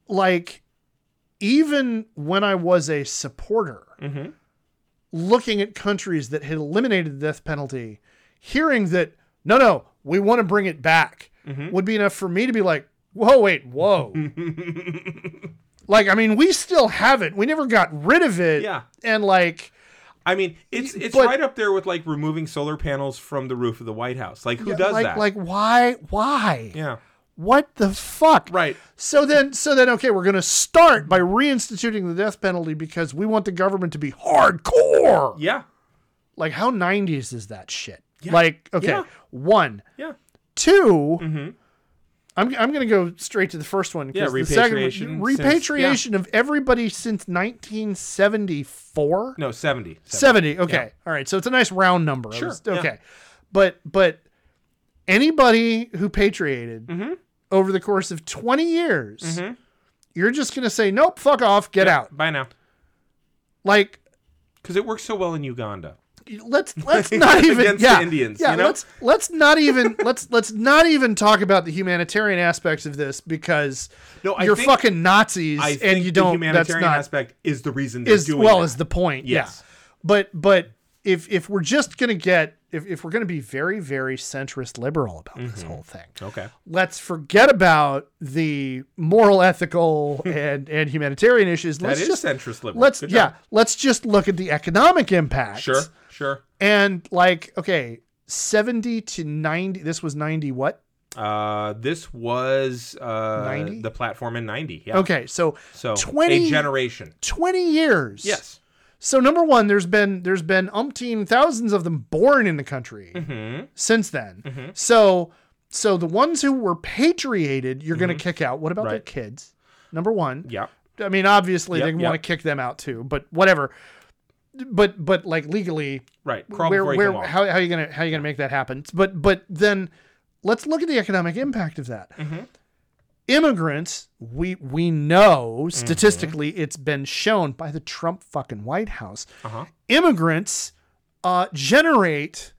like even when I was a supporter Mm-hmm. looking at countries that had eliminated the death penalty, hearing that no, no, we want to bring it back Mm-hmm. would be enough for me to be like, whoa, wait, whoa. like, I mean, we still have it. We never got rid of it. Yeah. And like, I mean, it's it's But- right up there with like removing solar panels from the roof of the White House. Like, who does like, that? like, why, why? yeah. What the fuck? Right. So then, so then, okay, we're going to start by reinstituting the death penalty because we want the government to be hardcore. Yeah. Like, how 90s is that shit? Like, okay, Yeah. one. Yeah. 2 Mm-hmm. I'm, I'm going to go straight to the first one. Yeah, the second repatriation since- repatriation of everybody since 1974. No, 70. 70. Okay. All right. So it's a nice round number. Sure, was- yeah. okay. But, but anybody who patriated Mm-hmm. over the course of 20 years, you're just going to say, nope, fuck off, get out. Bye now. Like, Because it works so well in Uganda. Let's let's not even Against yeah, the Indians, Yeah, you know? let's let's not even let's let's not even talk about the humanitarian aspects of this because No, I you're think- fucking Nazis and you don't. That's humanitarian not aspect is the reason they're is doing well that. is the point. Yes. Yeah, but but if if we're just gonna get if if we're gonna be very very centrist liberal about this Mm-hmm. whole thing, Okay. let's forget about the moral, ethical, and and humanitarian issues. That Let's is just centrist liberal. let's yeah let's just look at the economic impact. Sure. Sure. And like, okay, 70 to 90, this was 90 what? Uh, this was uh 90? the platform in 90. Yeah. Okay, so So 20 a generation. 20 years. Yes. So number one, there's been there's been umpteen thousands of them born in the country Mm-hmm. since then. So so the ones who were patriated, you're gonna kick out. What about their Mm-hmm. Kids? Number one. Yeah. I mean, obviously Yep, they want to kick them out too, but whatever. But but like legally, Right. Crawl where where how, how are you gonna how are you gonna make that happen? But but then let's look at the economic impact of that. Mm-hmm. Immigrants, we we know Mm-hmm. statistically it's been shown by the Trump fucking White House. Uh-huh. Immigrants uh, generate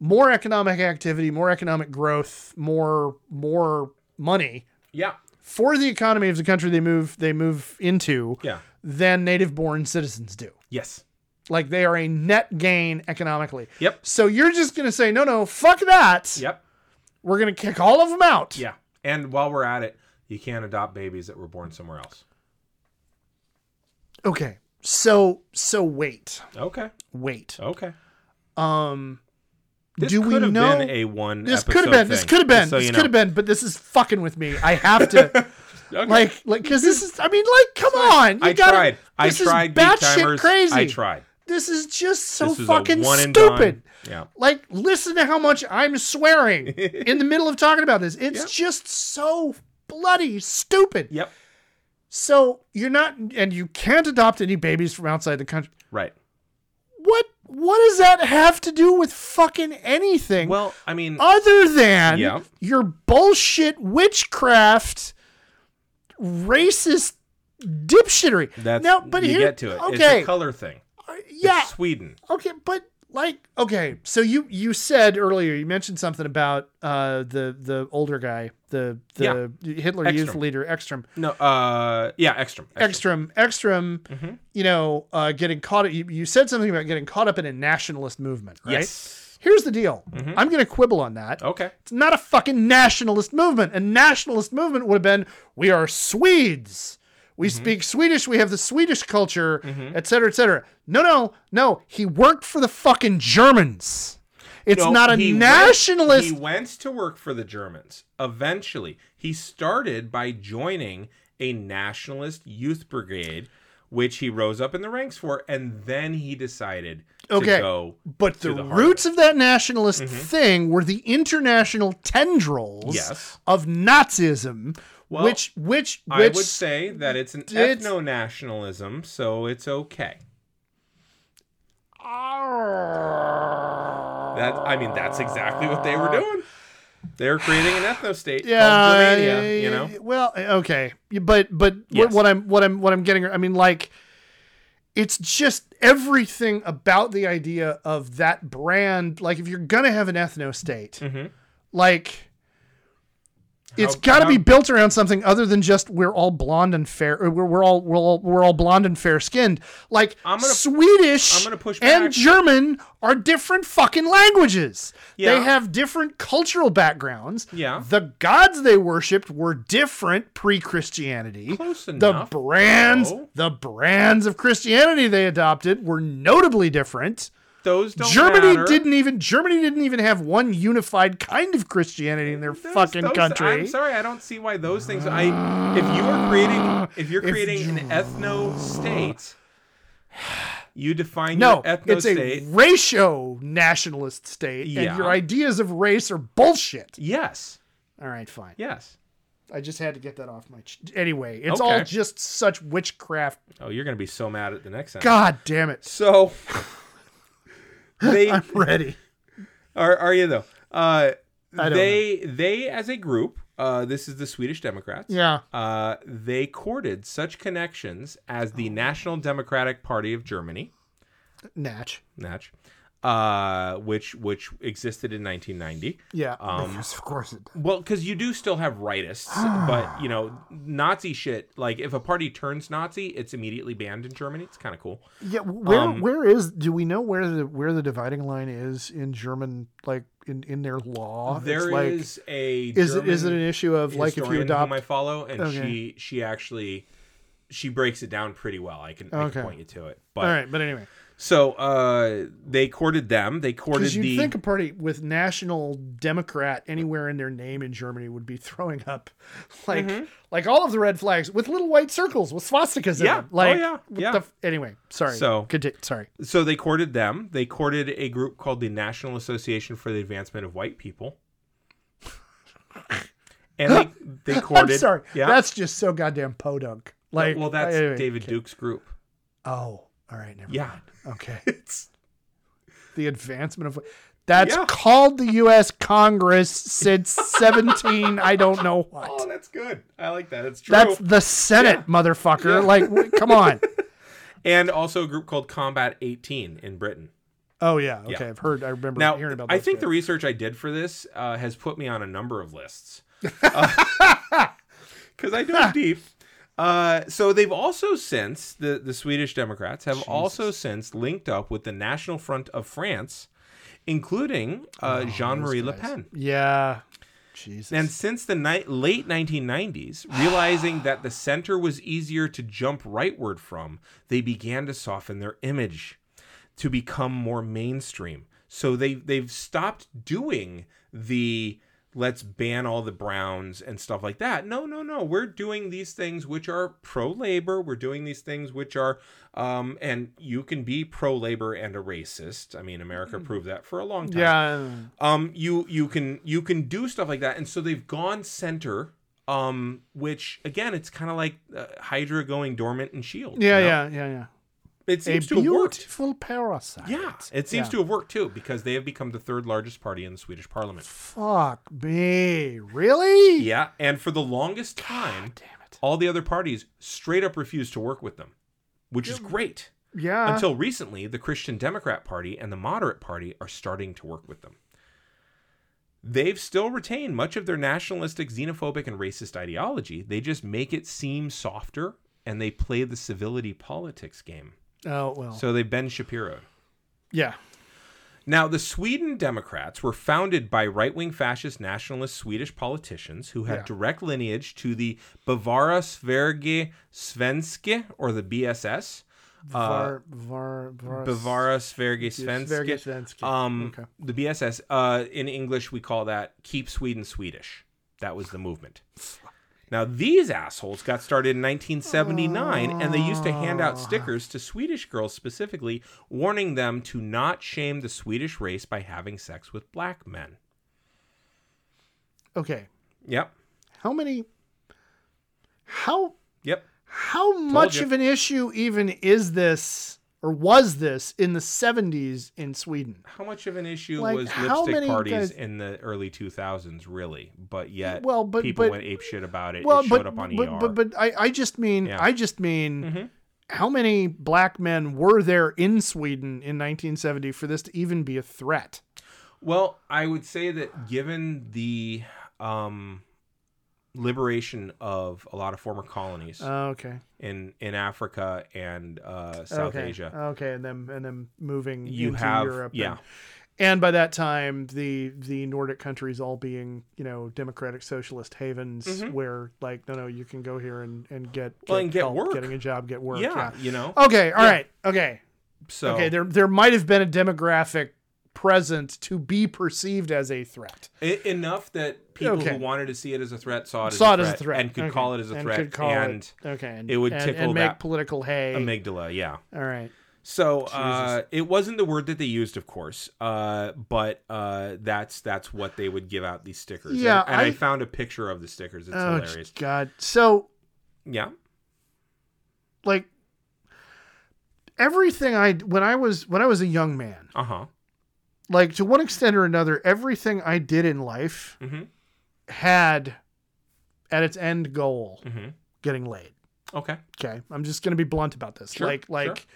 more economic activity, more economic growth, more more money Yeah. for the economy of the country they move they move into Yeah. than native born citizens do. Yes. Like they are a net gain economically. Yep. So you're just going to say, no, no, fuck that. Yep. We're going to kick all of them out. Yeah. And while we're at it, you can't adopt babies that were born somewhere else. Okay. So, so wait, Okay. wait. Okay. Um, This do could we have know? been a one. this episode could have been, this could have been, so this could have been, but this is fucking with me. I have to, Okay. like, like, cause this is, I mean, like, come on. You I gotta, tried. I tried. Batshit crazy. I tried. This is just so was fucking a one and stupid. Yeah. Like, listen to how much I'm swearing in the middle of talking about this. It's Yeah. just so bloody stupid. Yep. So you're not, and you can't adopt any babies from outside the country. Right. What? What does that have to do with fucking anything? Well, I mean, other than Yeah. your bullshit witchcraft, racist dipshittery. that's now, but you here, get to it. It's Okay, a color thing. Yeah, It's Sweden. okay, but like, okay, so you you said earlier you mentioned something about uh the the older guy, the the Hitler Youth leader Ekstrom. No, uh, yeah, Ekstrom. Ekstrom, Ekstrom, Mm-hmm. you know, uh, getting caught. You, you said something about getting caught up in a nationalist movement, right? Yes. Here's the deal. Mm-hmm. I'm going to quibble on that. Okay. It's not a fucking nationalist movement. A nationalist movement would have been we are Swedes. We Mm-hmm. speak Swedish. We have the Swedish culture, et cetera, et cetera. No, no, no. He worked for the fucking Germans. It's No, not a he went- nationalist. he went to work for the Germans. Eventually, he started by joining a nationalist youth brigade, which he rose up in the ranks for, and then he decided to Okay, go. but to the, the roots of that nationalist thing were the international tendrils Yes. of Nazism, Well, which which which I would say that it's an It's- ethno nationalism, so it's okay. That I mean, that's exactly what they were doing. They were creating an ethno state yeah, called Germania. You know, Well, okay, but but what, Yes. what I'm what I'm what I'm getting, I mean, like, it's just everything about the idea of that brand. Like, if you're gonna have an ethno state, Mhm. like. It's got to be built around something other than just we're all blonde and fair. Uh, we're, we're all we're all we're all blonde and fair skinned. Like I'm gonna- Swedish I'm gonna push and. German are different fucking languages. Yeah. They have different cultural backgrounds. Yeah. The gods they worshipped were different pre-Christianity. Close enough. the brands, though. the brands of Christianity they adopted were notably different. Those don't Germany matter. didn't even Germany didn't even have one unified kind of Christianity in their Those- fucking those- country. I'm sorry, I don't see why those things. I if you are creating if you're If creating an ethno state, you define No, your ethno it's a state. ratio nationalist state, and your ideas of race are bullshit. Yes, All right, fine. yes. I just had to get that off my. Ch- anyway, it's all just such witchcraft. Oh, you're gonna be so mad at the next. God damn it! So they I'm ready. are are you though? Uh, they they as a group. Uh, this is the Swedish Democrats. Yeah. Uh, they courted such connections as the National Democratic Party of Germany. Natch. Natch, uh, which which existed in 1990. Yeah. Um, because of course it. Well, because you do still have rightists, but you know, Nazi shit. Like if a party turns Nazi, it's immediately banned in Germany. It's kind of cool. Yeah. Where um, where is? Do we know where the where the dividing line is in German? Like in in their law? There is like. a Is it is it an issue of like if you adopt? whom I follow, and Okay. she she actually she breaks it down pretty well. I can, I can point you to it. But all right, but anyway, so uh, they courted them. They courted you'd the think a party with National Democrat anywhere in their name in Germany would be throwing up like like all of the red flags with little white circles with swastikas in Yeah. them. Like, Oh, yeah. Yeah. the f- anyway, sorry. So- Conti- sorry. so they courted them. They courted a group called the National Association for the Advancement of White People. And they they courted. I'm sorry. Yeah. That's just so goddamn podunk. Like, well, that's anyway, David okay. Duke's group. Oh, all right. Never Yeah. mind. Okay. It's the advancement of that's Yeah. called the U.S. Congress since 17. I don't know what. oh, that's good. I like that. It's true. That's the Senate, motherfucker. Yeah. Like, come on. and also a group called Combat 18 in Britain. Oh yeah. Okay, Yeah. I've heard. I remember Now, hearing about. That. I think the research I did for this uh, has put me on a number of lists because I dug deep. Uh, so they've also since the the Swedish Democrats have also since linked up with the National Front of France, including uh, Jean Marie Le Oh. Pen. Yeah. Jesus. And since the ni- late 1990s, realizing that the center was easier to jump rightward from, they began to soften their image to become more mainstream. So they they've stopped doing the let's ban all the browns and stuff like that. No, no, no. We're doing these things which are pro labor. We're doing these things which are, um, and you can be pro labor and a racist. I mean, America proved that for a long time. Yeah. Um, you you can you can do stuff like that, and so they've gone center. Um, which again, it's kind of like uh, Hydra going dormant and Shield. Yeah, you know? yeah, yeah, yeah. It A seems to have worked. beautiful parasite. Yeah, it seems Yeah. to have worked too because they have become the third largest party in the Swedish parliament. Fuck me. Really? Yeah, and for the longest time, Damn it. all the other parties straight up refused to work with them, which is great. Yeah. Until recently, the Christian Democrat Party and the Moderate Party are starting to work with them. They've still retained much of their nationalistic, xenophobic, and racist ideology. They just make it seem softer and they play the civility politics game. Oh well. So they Ben Shapiro. yeah. Now, the Sweden Democrats were founded by right wing fascist nationalist Swedish politicians who had Yeah. direct lineage to the Bavara Sverige Svenske, or the BSS. Var, var, var, Bavara Sverige Sverige Svenske. Svenske. Um, Okay. The BSS, uh, in English, we call that Keep Sweden Swedish. That was the movement. Now, these assholes got started in 1979, and they used to hand out stickers to Swedish girls specifically, warning them to not shame the Swedish race by having sex with black men. Okay. Yep. How many? How Yep. how much you. of an issue even is this or was this in the 70s in Sweden? How much of an issue Like, was lipstick parties guys- in the early 2000s, really? But yet, Well, but- people but- went ape shit about it. Well, it showed but up on but, ER. but but I I just mean Yeah. I just mean Mhm. how many black men were there in Sweden in 1970 for this to even be a threat? Well, I would say that given the um, liberation of a lot of former colonies Oh, okay. in in Africa and uh, South okay. Asia, Okay, and then and then moving you into have Europe. yeah, And, by that time, the the Nordic countries all being you know democratic socialist havens, Mhm. where like no no you can go here and and get, Well, and get help work. getting a job, get work. yeah, you know. Okay. all right, Okay. So okay. There there might have been a demographic present to be perceived as a threat. e- enough that people Okay. who wanted to see it as a threat saw it as, Saw a, it threat as a threat and could Okay. call it as a And threat could call and it- okay, and, it would and- tickle and make that political hay. amygdala. Yeah. all right. So uh, it wasn't the word that they used, of course, uh, but uh, that's that's what they would give out these stickers. Yeah, and, and I, I- found a picture of the stickers. It's oh hilarious. God. So Yeah. like everything I when I was when I was a young man, Uh huh. Like to one extent or another, everything I did in life Mhm. had at its end goal Mhm. getting laid. Okay. Okay, I'm just gonna be blunt about this. Sure, like like sure.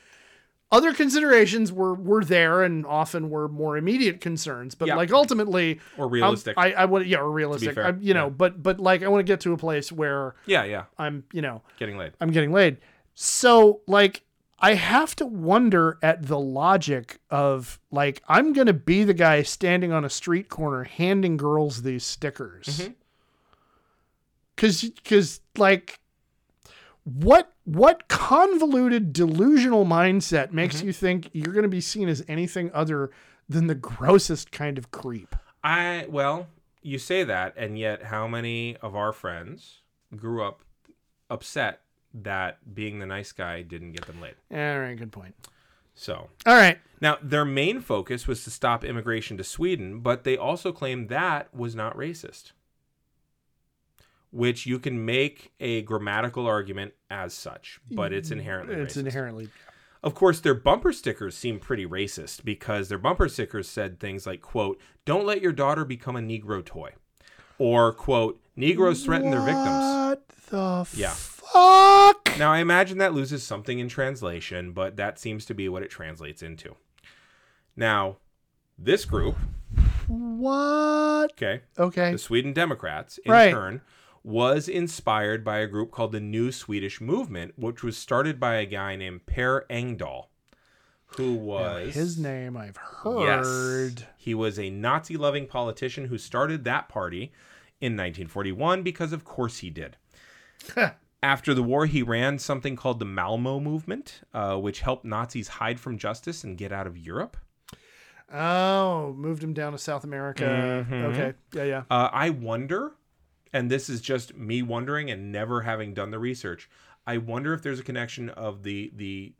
other considerations were were there and often were more immediate concerns, but Yeah. like ultimately, Or I'm- realistic. I I would yeah, or realistic. I, you know, yeah. but but like I want to get to a place where yeah. Yeah. I'm you know Getting laid. I'm getting laid. So like I have to wonder at the logic of like I'm gonna be the guy standing on a street corner handing girls these stickers. Mhm. Cause cause like what what convoluted delusional mindset makes Mm-hmm. you think you're gonna be seen as anything other than the grossest kind of creep? I well, you say that, and yet how many of our friends grew up upset that being the nice guy didn't get them laid? All right, good point. So All right. now their main focus was to stop immigration to Sweden, but they also claimed that was not racist. Which you can make a grammatical argument as such, but it's inherently It's racist. inherently Of course, their bumper stickers seem pretty racist because their bumper stickers said things like, quote, don't let your daughter become a Negro toy. Or, quote, Negroes threaten their victims. What the Yeah. Fuck? Now, I imagine that loses something in translation, but that seems to be what it translates into. Now, this group, What? okay, Okay. the Sweden Democrats, in Right. turn, was inspired by a group called the New Swedish Movement, which was started by a guy named Per Engdahl, who Now, was his name I've heard. Yes. He was a Nazi loving politician who started that party in 1941 because, of course, he did. After the war, he ran something called the Malmo movement, uh, which helped Nazis hide from justice and get out of Europe. Oh, moved him down to South America. Mhm. Okay. Yeah, yeah. Uh, I wonder, and this is just me wondering and never having done the research. I wonder if there's a connection of the the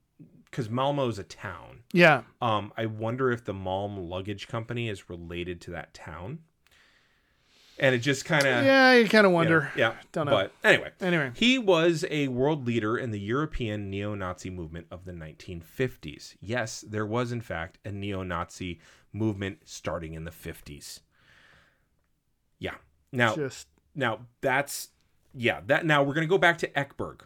because Malmo's a town. Yeah. Um, I wonder if the Malm Luggage Company is related to that town. And it just kind of Yeah, you kind of wonder. yeah. Don't know. But anyway, Anyway. he was a world leader in the European neo-Nazi movement of the 1950s. Yes, there was in fact a neo-Nazi movement starting in the 50s. Yeah. Now, Just now that's yeah, that now we're going to go back to Ekberg.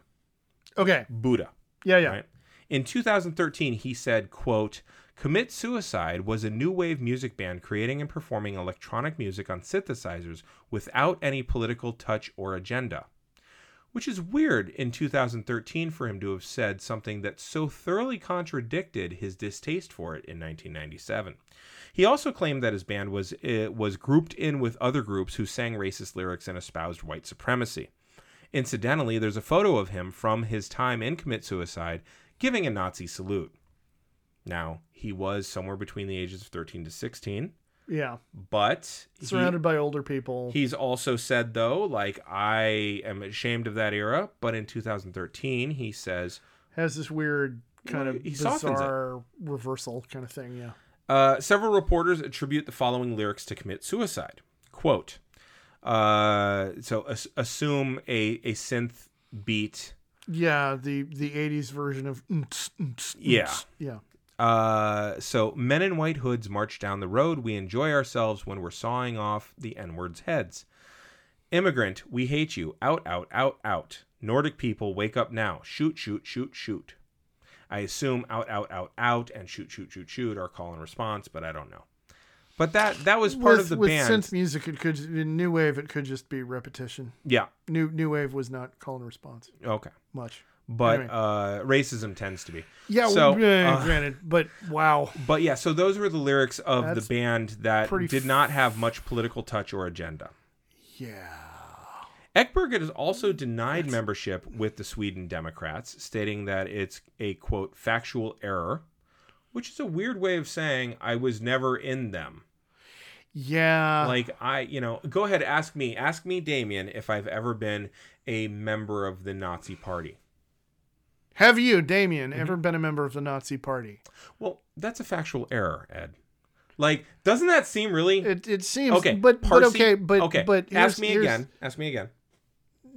okay. Buddha. Yeah, yeah. Right. In 2013, he said, quote, Commit Suicide was a new wave music band creating and performing electronic music on synthesizers without any political touch or agenda. Which is weird in 2013 for him to have said something that so thoroughly contradicted his distaste for it in 1997. He also claimed that his band was uh, was grouped in with other groups who sang racist lyrics and espoused white supremacy. Incidentally, there's a photo of him from his time in Commit Suicide giving a Nazi salute. Now, he was somewhere between the ages of 13 to 16, Yeah. but he- Surrounded by older people. he's also said, though, like, I am ashamed of that era, but in 2013, he says, has this weird kind Well, of he bizarre reversal kind of thing. Yeah. Uh, several reporters attribute the following lyrics to commit suicide. Quote, uh, so as- assume a, a synth beat. Yeah. The the '80s version of. unts, unts, Yeah. Yeah. Uh, so men in white hoods march down the road. We enjoy ourselves when we're sawing off the N-word's heads. Immigrant, we hate you. Out, out, out, out. Nordic people, wake up now. Shoot, shoot, shoot, shoot. I assume out, out, out, out, and shoot, shoot, shoot, shoot are call and response, but I don't know. But that that was part with, of the with band. synth music, it could in new wave it could just be repetition. Yeah. New new wave was not call and response Okay. much. But Anyway. uh, racism tends to be. Yeah, So, well, uh, granted, but wow. But yeah, so those were the lyrics of That's the band that did not have much political touch or agenda. Yeah. Ekberg has also denied membership with the Sweden Democrats, stating that it's a quote factual error, which is a weird way of saying I was never in them. Yeah. Like I, you know, go ahead ask me, ask me Damien if I've ever been a member of the Nazi party. Have you, Damien, Mm-hmm. ever been a member of the Nazi Party? Well, that's a factual error, Ed. Like, doesn't that seem really It it seems okay? but but okay, but okay. but ask me again. Ask me again.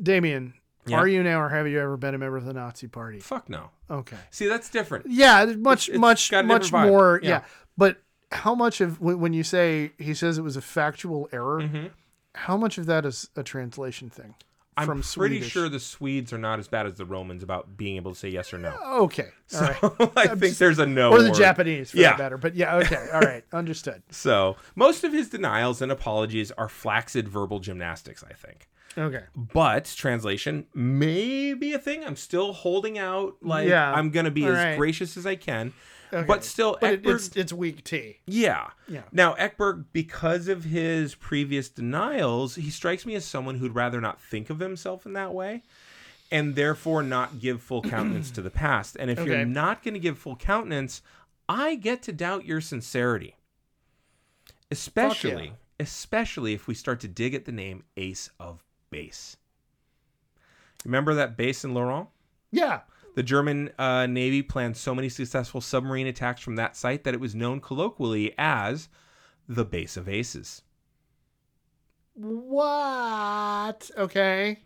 Damien. Yeah. Are you now, or have you ever been a member of the Nazi Party? Fuck no. Okay. See, that's different. Yeah, much it's much a much more. Yeah. Yeah. but how much of when you say he says it was a factual error? Mhm. How much of that is a translation thing I'm from pretty Swedish? sure the Swedes are not as bad as the Romans about being able to say yes or no. Okay, all right. I think there's a no. or the word. Japanese for Yeah. that matter. But yeah, okay, all right, understood. So most of his denials and apologies are flaccid verbal gymnastics, I think. Okay, But translation may be a thing. I'm still holding out. Like Yeah. I'm gonna be All as right. gracious as I can. Okay. But still, but Ekberg- it's it's weak tea. Yeah. Yeah. Now, Ekberg, because of his previous denials, he strikes me as someone who'd rather not think of himself in that way and therefore not give full countenance to the past. And if Okay. you're not going to give full countenance, I get to doubt your sincerity. Especially, especially if we start to dig at the name Ace of Base. Remember that base in Lorient? Yeah. The German uh, Navy planned so many successful submarine attacks from that site that it was known colloquially as the Base of Aces. What? Okay.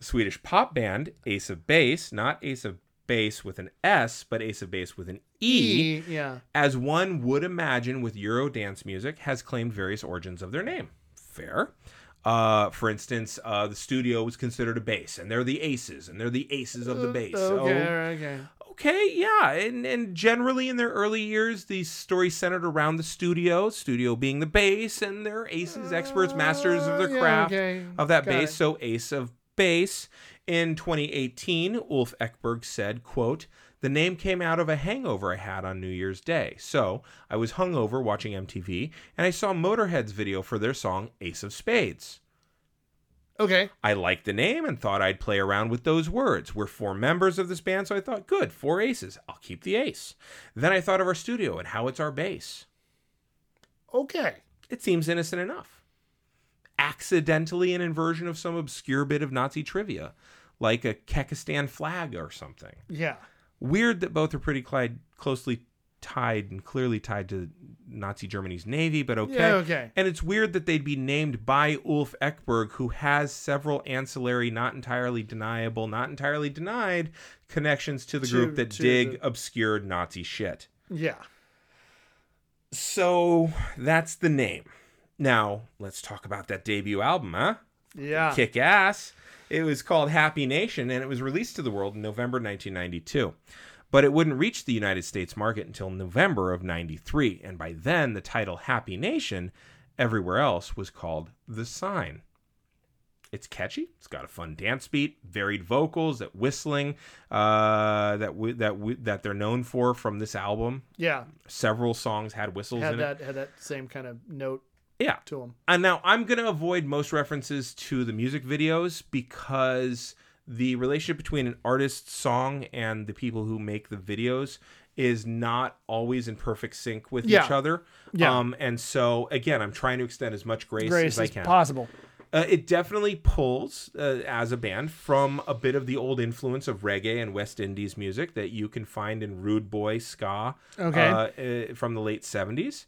Swedish pop band Ace of Base, not Ace of Base with an S, but Ace of Base with an E, Yeah. as one would imagine with Euro dance music, has claimed various origins of their name. Fair. Uh, for instance, uh, the studio was considered a base, and they're the aces, and they're the aces of the base. Okay. Oh, Okay. okay, yeah, and and generally in their early years, these stories centered around the studio, studio being the base, and their aces, experts, masters of their Uh, yeah, craft okay. of that Got base. it. So Ace of Base. In 2018, Ulf Ekberg said, "quote The name came out of a hangover I had on New Year's Day. So I was hungover watching MTV, and I saw Motorhead's video for their song Ace of Spades." Okay. I liked the name and thought I'd play around with those words. We're four members of this band, so I thought, good, four aces. I'll keep the ace. Then I thought of our studio and how it's our base. Okay. It seems innocent enough. Accidentally an inversion of some obscure bit of Nazi trivia, like a Kekistan flag or something. Yeah. Weird that both are pretty closely tied and clearly tied to Nazi Germany's navy, but okay. Yeah, okay. And it's weird that they'd be named by Ulf Ekberg, who has several ancillary, not entirely deniable, not entirely denied connections to the To- group that dig the- obscured Nazi shit. Yeah. So that's the name. Now, let's talk about that debut album, huh? Yeah. Kick ass. It was called Happy Nation and it was released to the world in November 1992. But it wouldn't reach the United States market until November of 93. And by then, the title Happy Nation everywhere else was called The Sign. It's catchy. It's got a fun dance beat, varied vocals, that whistling uh, that w- that w- that they're known for from this album. Yeah. Several songs had whistles Had in it. that had that same kind of note Yeah, to them. and now I'm going to avoid most references to the music videos because the relationship between an artist's song and the people who make the videos is not always in perfect sync with each other. Yeah. Um, and so again, I'm trying to extend as much grace, Grace as I can. possible. Uh, it definitely pulls uh, as a band from a bit of the old influence of reggae and West Indies music that you can find in Rude Boy ska Okay. uh, uh, from the late 70s.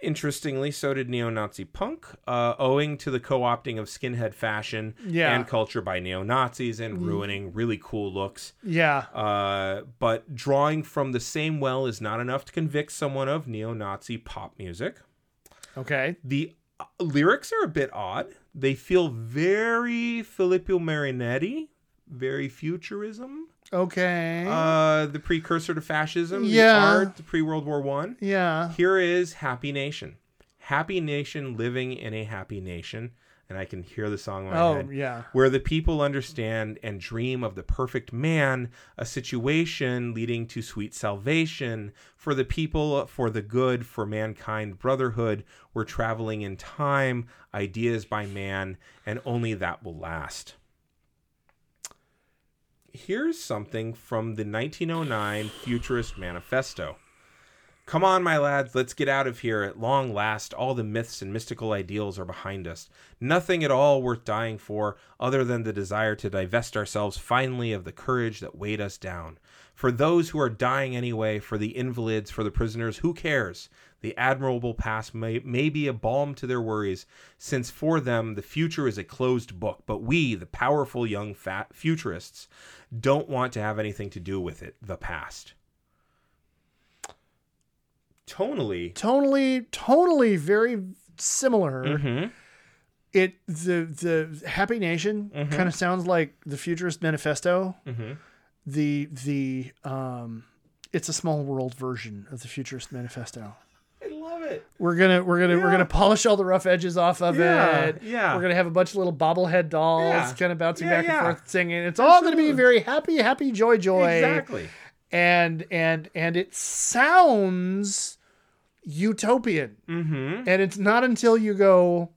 Interestingly, so did neo Nazi punk, uh, owing to the co opting of skinhead fashion Yeah. Mm. and culture by neo Nazis and ruining really cool looks. Yeah. Uh, but drawing from the same well is not enough to convict someone of neo Nazi pop music. Okay. The uh, lyrics are a bit odd. They feel very Filippo Marinetti, very futurism. Okay. Uh, the precursor to fascism, Yeah. the art, the pre World War One. yeah. Here is Happy Nation. Happy Nation living in a happy nation. And I can hear the song in my Oh, head. yeah. Where the people understand and dream of the perfect man, a situation leading to sweet salvation. For the people, for the good, for mankind, brotherhood. We're traveling in time, ideas by man, and only that will last. Here's something from the 1909 Futurist Manifesto. Come on, my lads, let's get out of here. At long last, all the myths and mystical ideals are behind us. Nothing at all worth dying for, other than the desire to divest ourselves finally of the courage that weighed us down. For those who are dying anyway, for the invalids, for the prisoners, who cares? The admirable past may, may be a balm to their worries, since for them the future is a closed book. But we, the powerful young fat futurists, don't want to have anything to do with it, the past. Tonally, Tonally, tonally very similar. Mhm. It the the Happy Nation Mm-hmm. kind of sounds like the Futurist Manifesto. Mhm. The the um, it's a small world version of the Futurist Manifesto. Love it. We're gonna we're gonna we're gonna polish all the rough edges off of Yeah, it. yeah. We're gonna have a bunch of little bobblehead dolls Yeah. kind of bouncing Yeah, back yeah. and forth singing. It's all gonna be very happy, happy, joy, joy. Exactly. And and and it sounds utopian. Mm-hmm. And it's not until you go,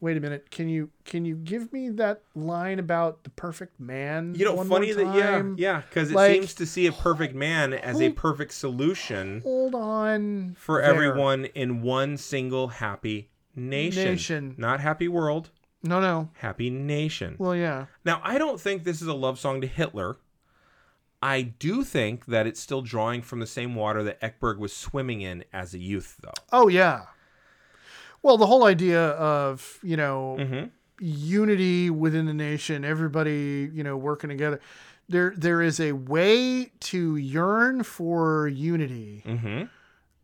wait a minute, can you can you give me that line about the perfect man? You know, funny that yeah, yeah, because it Like- seems to see a perfect man as a perfect solution Hold on. for there. everyone in one single happy nation. Nation. Not happy world, No, no. happy nation. Well, yeah. Now, I don't think this is a love song to Hitler. I do think that it's still drawing from the same water that Ekberg was swimming in as a youth, though. Oh, yeah. Well, the whole idea of you know Mm-hmm. unity within the nation, everybody you know working together. There, there is a way to yearn for unity Mm-hmm.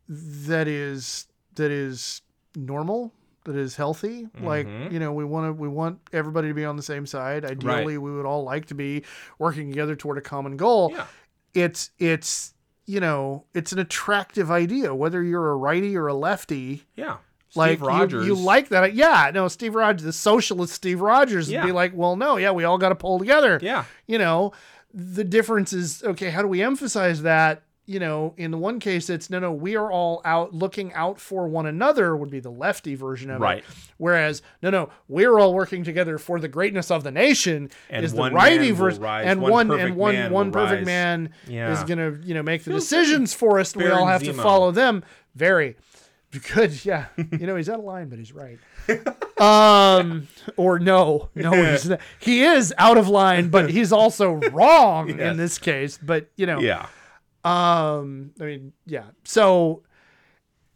that is that is normal that is healthy like Mhm. you know we want to we want everybody to be on the same side ideally we would all like to be working together toward a common goal Yeah. it's it's you know it's an attractive idea whether you're a righty or a lefty Yeah. Like Steve you- Rogers. you, like that yeah no steve rogers the socialist steve rogers Yeah. would be like well no yeah we all got to pull together Yeah. you know the difference is okay how do we emphasize that you know in the one case it's no no we are all out looking out for one another would be the lefty version of Right. it whereas no no we're all working together for the greatness of the nation And is the righty version and one one, and one man one perfect rise. man Yeah. is gonna you know make the Feels decisions for us and we all have to follow them very Good, yeah. You know, he's out of line, but he's right. Um, or no, no, he's not. he is out of line, but he's also wrong Yes. in this case. But you know, Yeah. um, I mean, yeah. So,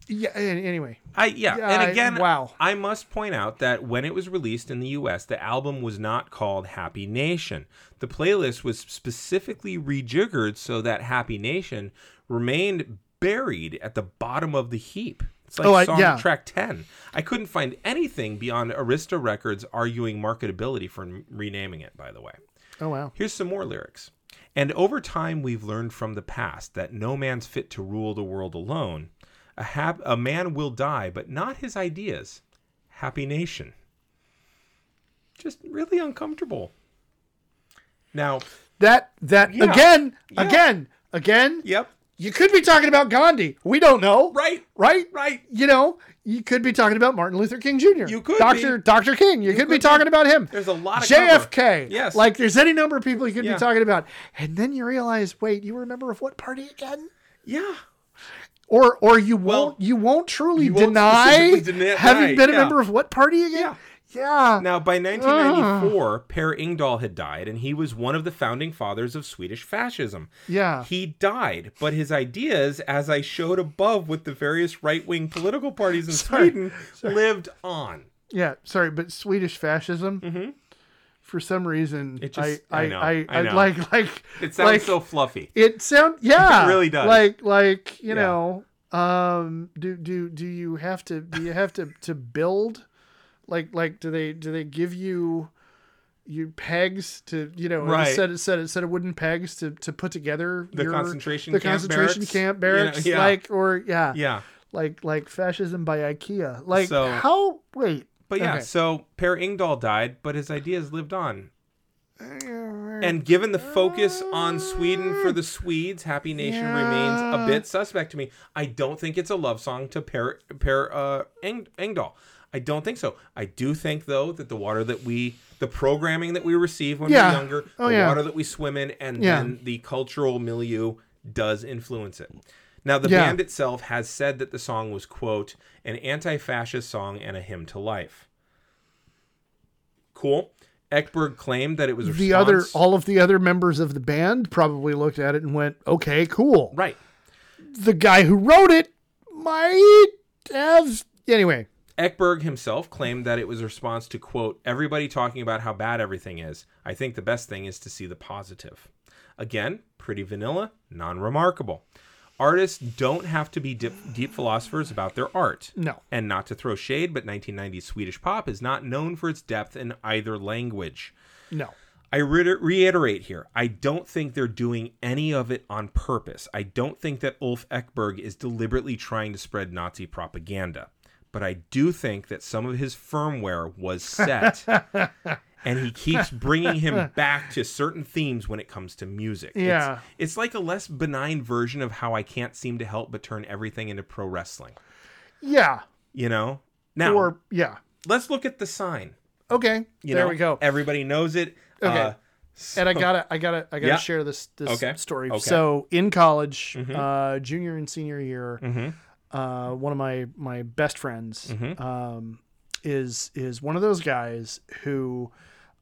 yeah. Anyway, I yeah, and I- again, wow. I must point out that when it was released in the U.S., the album was not called Happy Nation. The playlist was specifically rejiggered so that Happy Nation remained buried at the bottom of the heap. It's like Oh, I- song yeah. track ten. I couldn't find anything beyond Arista Records arguing marketability for n- renaming it. By the way. oh wow. Here's some more lyrics. And over time, we've learned from the past that no man's fit to rule the world alone. A, hap- a man will die, but not his ideas. Happy nation. Just really uncomfortable. Now, That that Yeah. again, Yeah. again, again. yep, You could be talking about Gandhi. We don't know. right, Right? right. You know, you could be talking about Martin Luther King Jr. You could Dr. be. Dr. King. You, could, be talking be. about him. There's a lot of cover. JFK. Yes. Like there's any number of people you could Yeah. be talking about. And then you realize, wait, you were a member of what party again? Yeah. Or or you Well, won't you won't truly you won't deny deny- having been a member of what party again? Yeah. Yeah. Now, by 1994, Per Engdahl had died, and he was one of the founding fathers of Swedish fascism. Yeah. He died, but his ideas, as I showed above with the various right wing political parties in Sorry, Sweden, lived on. Yeah, sorry, but Swedish fascism. For some reason, Mm-hmm. It just- I, I, I know, I, I know. like, like It sounds like, so fluffy. It sounds, yeah, It really does. Like, like you Yeah. know, um, do do do you have to do you have to to build, like like do they do they give you you pegs to you know Right. set it set set of wooden pegs to to put together The your- concentration the camp concentration barracks, camp you know, barracks yeah. like or yeah Yeah. like like fascism by IKEA like So- how wait But yeah, Okay. so Per Engdahl died, but his ideas lived on. And given the focus on Sweden for the Swedes, Happy Nation remains a bit suspect to me. I don't think it's a love song to Per, per uh, Eng, Engdahl. I don't think so. I do think though that the water that we, the programming that we receive when Yeah. we're younger, Oh, the yeah. water that we swim in, and Yeah. then the cultural milieu does influence it. Now, the band itself has said that the song was quote an anti-fascist song and a hymn to life. Cool. Ekberg claimed that it was a the other all of the other members of the band probably looked at it and went okay cool right. the guy who wrote it might have anyway Ekberg himself claimed that it was a response to quote everybody talking about how bad everything is. I think the best thing is to see the positive. Again, pretty vanilla, non-remarkable. Artists don't have to be deep, deep philosophers about their art. No. And not to throw shade, but 1990s Swedish pop is not known for its depth in either language. no I re- reiterate here, I don't think they're doing any of it on purpose. I don't think that Ulf Ekberg is deliberately trying to spread Nazi propaganda. But I do think that some of his firmware was set. and he keeps bringing him back to certain themes when it comes to music. Yeah. It's, like a less benign version of how I can't seem to help but turn everything into pro wrestling. yeah You know? Now, or yeah let's look at the sign. okay You there know, we go Everybody knows it. Okay. Uh, and i gotta i gotta i gotta Yeah. share this this Okay. story Okay. Mm-hmm. so in college uh junior and senior year Mhm. Uh one of my my best friends Mm-hmm. um is is one of those guys who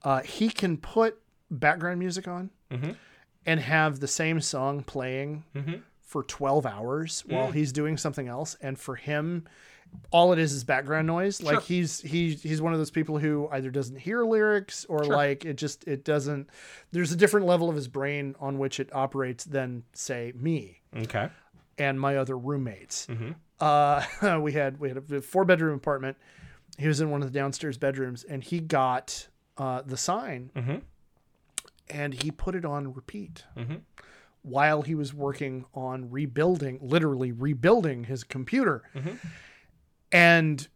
uh he can put background music on Mhm. and have the same song playing Mhm. for 12 hours Mm. while he's doing something else and for him all it is is background noise like he's he's he's one of those people who either doesn't hear lyrics or Sure. like it just it doesn't there's a different level of his brain on which it operates than say me Okay. and my other roommates Mm-hmm. Uh we had we had a four bedroom apartment he was in one of the downstairs bedrooms and he got uh the sign Mhm. and he put it on repeat Mhm. while he was working on rebuilding literally rebuilding his computer Mhm. and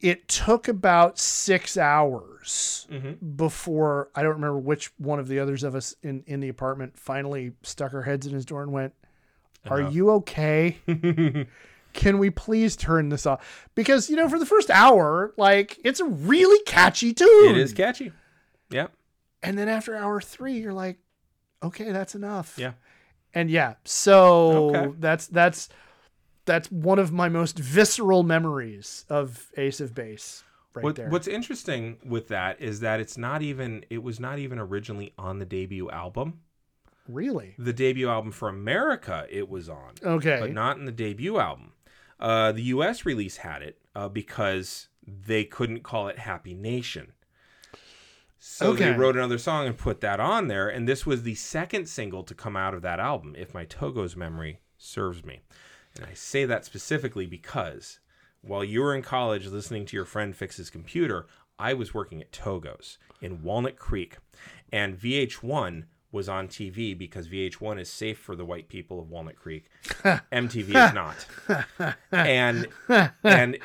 it took about six hours Mhm. before I don't remember which one of the others of us in, in the apartment finally stuck our heads in his door and went, Are Enough. you okay? Can we please turn this off? Because, you know, for the first hour, like, it's a really catchy tune. It is catchy. Yep. And then after hour three, you're like, okay, that's enough. Yeah. And yeah, so Okay. that's that's that's one of my most visceral memories of Ace of Base. Right What, there. what's interesting with that is that it's not even it was not even originally on the debut album. really The debut album for America it was on, okay? but not in the debut album. Uh, the U.S. release had it uh, because they couldn't call it Happy Nation. So they wrote another song and put that on there, and this was the second single to come out of that album, if my Togo's memory serves me. And I say that specifically because while you were in college listening to your friend fix his computer, I was working at Togo's in Walnut Creek, and VH1 was on TV because VH1 is safe for the white people of Walnut Creek. MTV is not. And and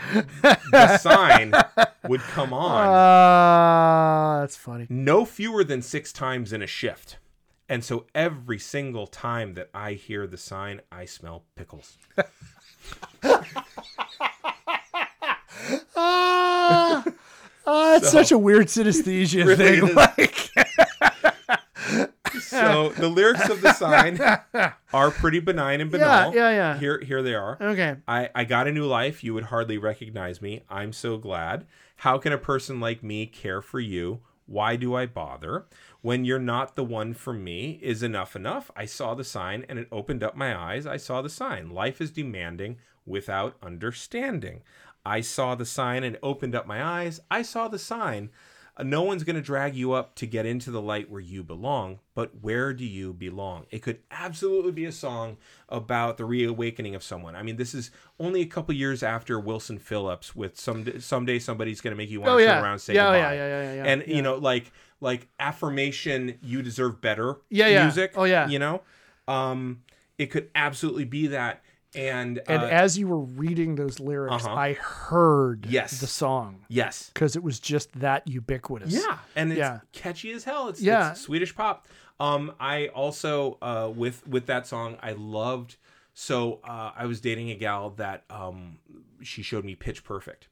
the sign would come on Ah, that's funny. no fewer than six times in a shift. And so every single time that I hear the sign, I smell pickles. Ah, ah, it's such a weird synesthesia Really thing. Like, So the lyrics of the sign are pretty benign and banal. yeah, yeah. yeah. Here, here they are. Okay. I, I got a new life. You would hardly recognize me. I'm so glad. How can a person like me care for you? Why do I bother? When you're not the one for me, is enough enough? I saw the sign and it opened up my eyes. I saw the sign. Life is demanding without understanding. I saw the sign and opened up my eyes. I saw the sign. No one's going to drag you up to get into the light where you belong, but where do you belong? It could absolutely be a song about the reawakening of someone. I mean, this is only a couple years after Wilson Phillips with some someday somebody's going to make you want Oh to yeah. turn around and say yeah, goodbye. yeah, yeah, yeah, yeah. and yeah. you know, like like affirmation, you deserve better. Yeah, yeah. Music. Oh, yeah. You know, um, it could absolutely be that. And, And uh, as you were reading those lyrics, Uh-huh. I heard Yes. the song yes, because it was just that ubiquitous. Yeah, and it's Yeah. catchy as hell. It's, Yeah. it's Swedish pop. Um, I also uh, with with that song, I loved. So uh, I was dating a gal that um, she showed me Pitch Perfect.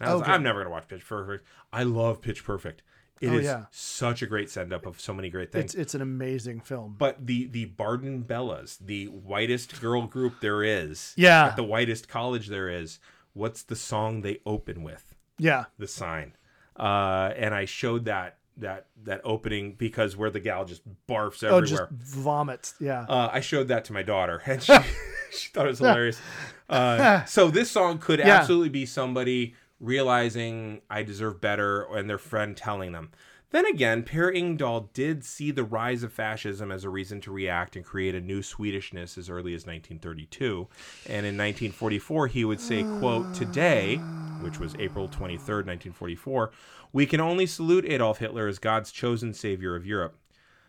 And I was Okay. I'm never gonna watch Pitch Perfect. I love Pitch Perfect. It is Oh, yeah. such a great send up of so many great things. It's it's an amazing film. but the the Barden Bellas, the whitest girl group there is, Yeah. at the whitest college there is. What's the song they open with? yeah. the sign uh and i showed that that that opening because where the gal just barfs Oh, everywhere just vomits. Yeah. uh i showed that to my daughter and she she thought it was hilarious uh so this song could Yeah. absolutely be somebody realizing i deserve better and their friend telling them then again, Per Engdahl did see the rise of fascism as a reason to react and create a new Swedishness as early as 1932. And in 1944, he would say, quote, Today, which was April 23rd, 1944, we can only salute Adolf Hitler as God's chosen savior of Europe.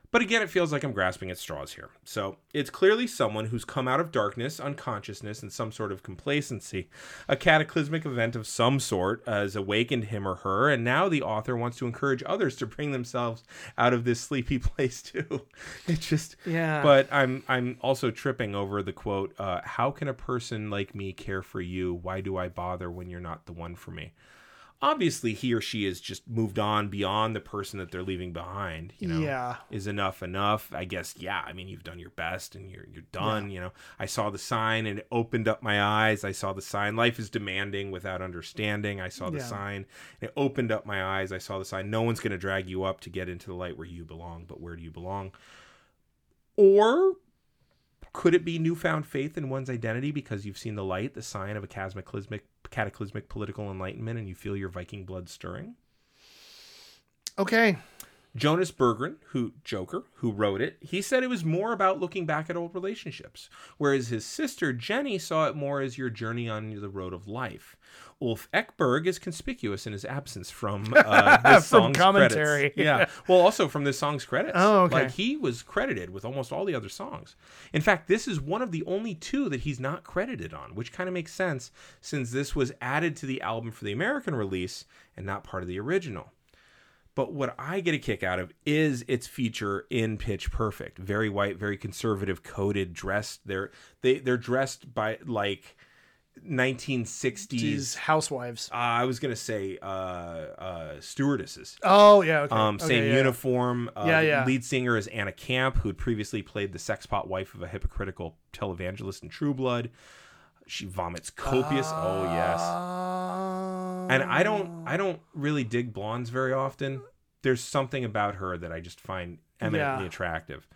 But again, it feels like I'm grasping at straws here. So it's clearly someone who's come out of darkness, unconsciousness, and some sort of complacency. A cataclysmic event of some sort has awakened him or her, and now the author wants to encourage others to bring themselves out of this sleepy place too. It just Yeah. But I'm I'm also tripping over the quote. Uh, How can a person like me care for you? Why do I bother when you're not the one for me? Obviously, he or she has just moved on beyond the person that they're leaving behind. You know, Yeah. is enough enough? I guess. Yeah. I mean, you've done your best, and you're you're done. You know, I saw the sign, and it opened up my eyes. I saw the sign. Life is demanding without understanding. I saw the Yeah. sign. And it opened up my eyes. I saw the sign. No one's going to drag you up to get into the light where you belong. But where do you belong? Or could it be newfound faith in one's identity because you've seen the light, the sign of a cataclysmic, cataclysmic political enlightenment, and you feel your Viking blood stirring? Okay. Jonas Berggren, who Joker, who wrote it, he said it was more about looking back at old relationships, whereas his sister Jenny saw it more as your journey on the road of life. Ulf Ekberg is conspicuous in his absence from uh, this From song's commentary. credits. Yeah, well, also from this song's credits. Oh, okay. Like he was credited with almost all the other songs. In fact, this is one of the only two that he's not credited on, which kind of makes sense since this was added to the album for the American release and not part of the original. But what I get a kick out of is its feature in Pitch Perfect. Very white, very conservative, coded, dressed. They're they they're dressed by like 1960s. Housewives. Uh, I was gonna say uh, uh, stewardesses. Oh yeah. Okay. Um, Okay, same yeah. uniform. Uh, Yeah, yeah. Lead singer is Anna Camp, who had previously played the sexpot wife of a hypocritical televangelist in True Blood. She vomits copious. oh yes. And I don't I don't really dig blondes very often. There's something about her that I just find eminently Yeah. attractive.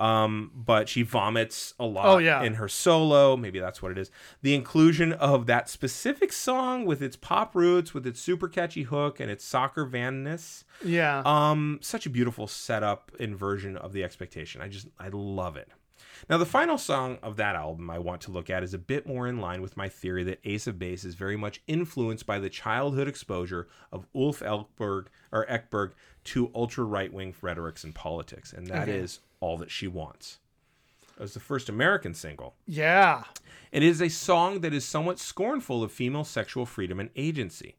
Um, but she vomits a lot Oh, yeah. in her solo. Maybe that's what it is. The inclusion of that specific song with its pop roots, with its super catchy hook and its soccer vanness. Yeah. Um, such a beautiful setup and version of the expectation. I just I love it. Now the final song of that album I want to look at is a bit more in line with my theory that Ace of Base is very much influenced by the childhood exposure of Ulf Ekberg or Ekberg to ultra right wing rhetorics and politics, and that is Okay. All that she wants. It was the first American single. yeah. It is a song that is somewhat scornful of female sexual freedom and agency.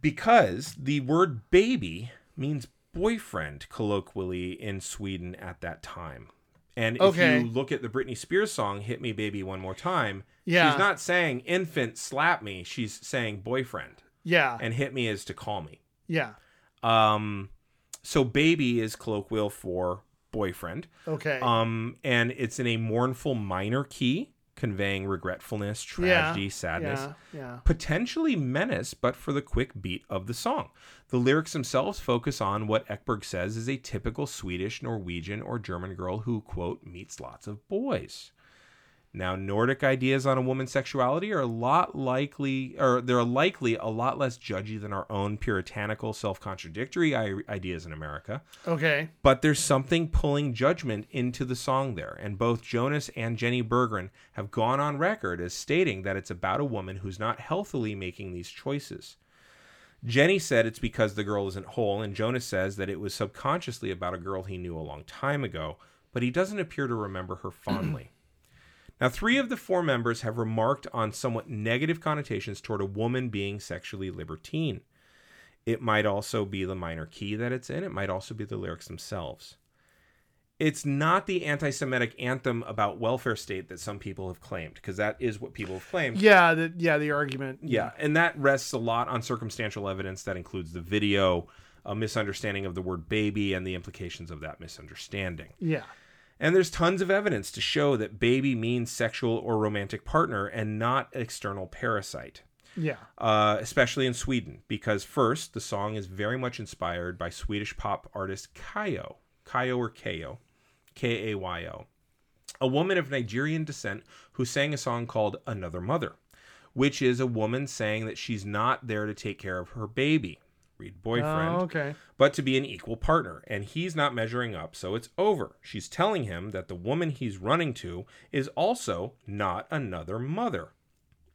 Because the word baby means boyfriend colloquially in Sweden at that time. And if Okay. you look at the Britney Spears song, Hit Me Baby One More Time, Yeah. she's not saying infant slap me, she's saying boyfriend. Yeah. And hit me is to call me. Yeah. Um, so baby is colloquial for boyfriend. Okay. Um, and it's in a mournful minor key, conveying regretfulness, tragedy, yeah. sadness, Yeah. Yeah. potentially menace, but for the quick beat of the song. The lyrics themselves focus on what Ekberg says is a typical Swedish, Norwegian, or German girl who, quote, meets lots of boys. Now, Nordic ideas on a woman's sexuality are a lot likely, or they're likely a lot less judgy than our own puritanical, self contradictory ideas in America. Okay. But there's something pulling judgment into the song there, and both Jonas and Jenny Berggren have gone on record as stating that it's about a woman who's not healthily making these choices. Jenny said it's because the girl isn't whole, and Jonas says that it was subconsciously about a girl he knew a long time ago, but he doesn't appear to remember her fondly. Now, three of the four members have remarked on somewhat negative connotations toward a woman being sexually libertine. It might also be the minor key that it's in, it might also be the lyrics themselves. It's not the anti Semitic anthem about welfare state that some people have claimed, because that is what people have claimed. Yeah. The yeah the argument. Yeah, and that rests a lot on circumstantial evidence that includes the video, a misunderstanding of the word baby, and the implications of that misunderstanding. Yeah. And there's tons of evidence to show that baby means sexual or romantic partner and not external parasite, Yeah. uh, especially in Sweden, because first, the song is very much inspired by Swedish pop artist Kayo, Kayo or Kayo, K A Y O, a woman of Nigerian descent who sang a song called Another Mother, which is a woman saying that she's not there to take care of her baby, read boyfriend, Oh, okay. but to be an equal partner. And he's not measuring up, so it's over. She's telling him that the woman he's running to is also not another mother.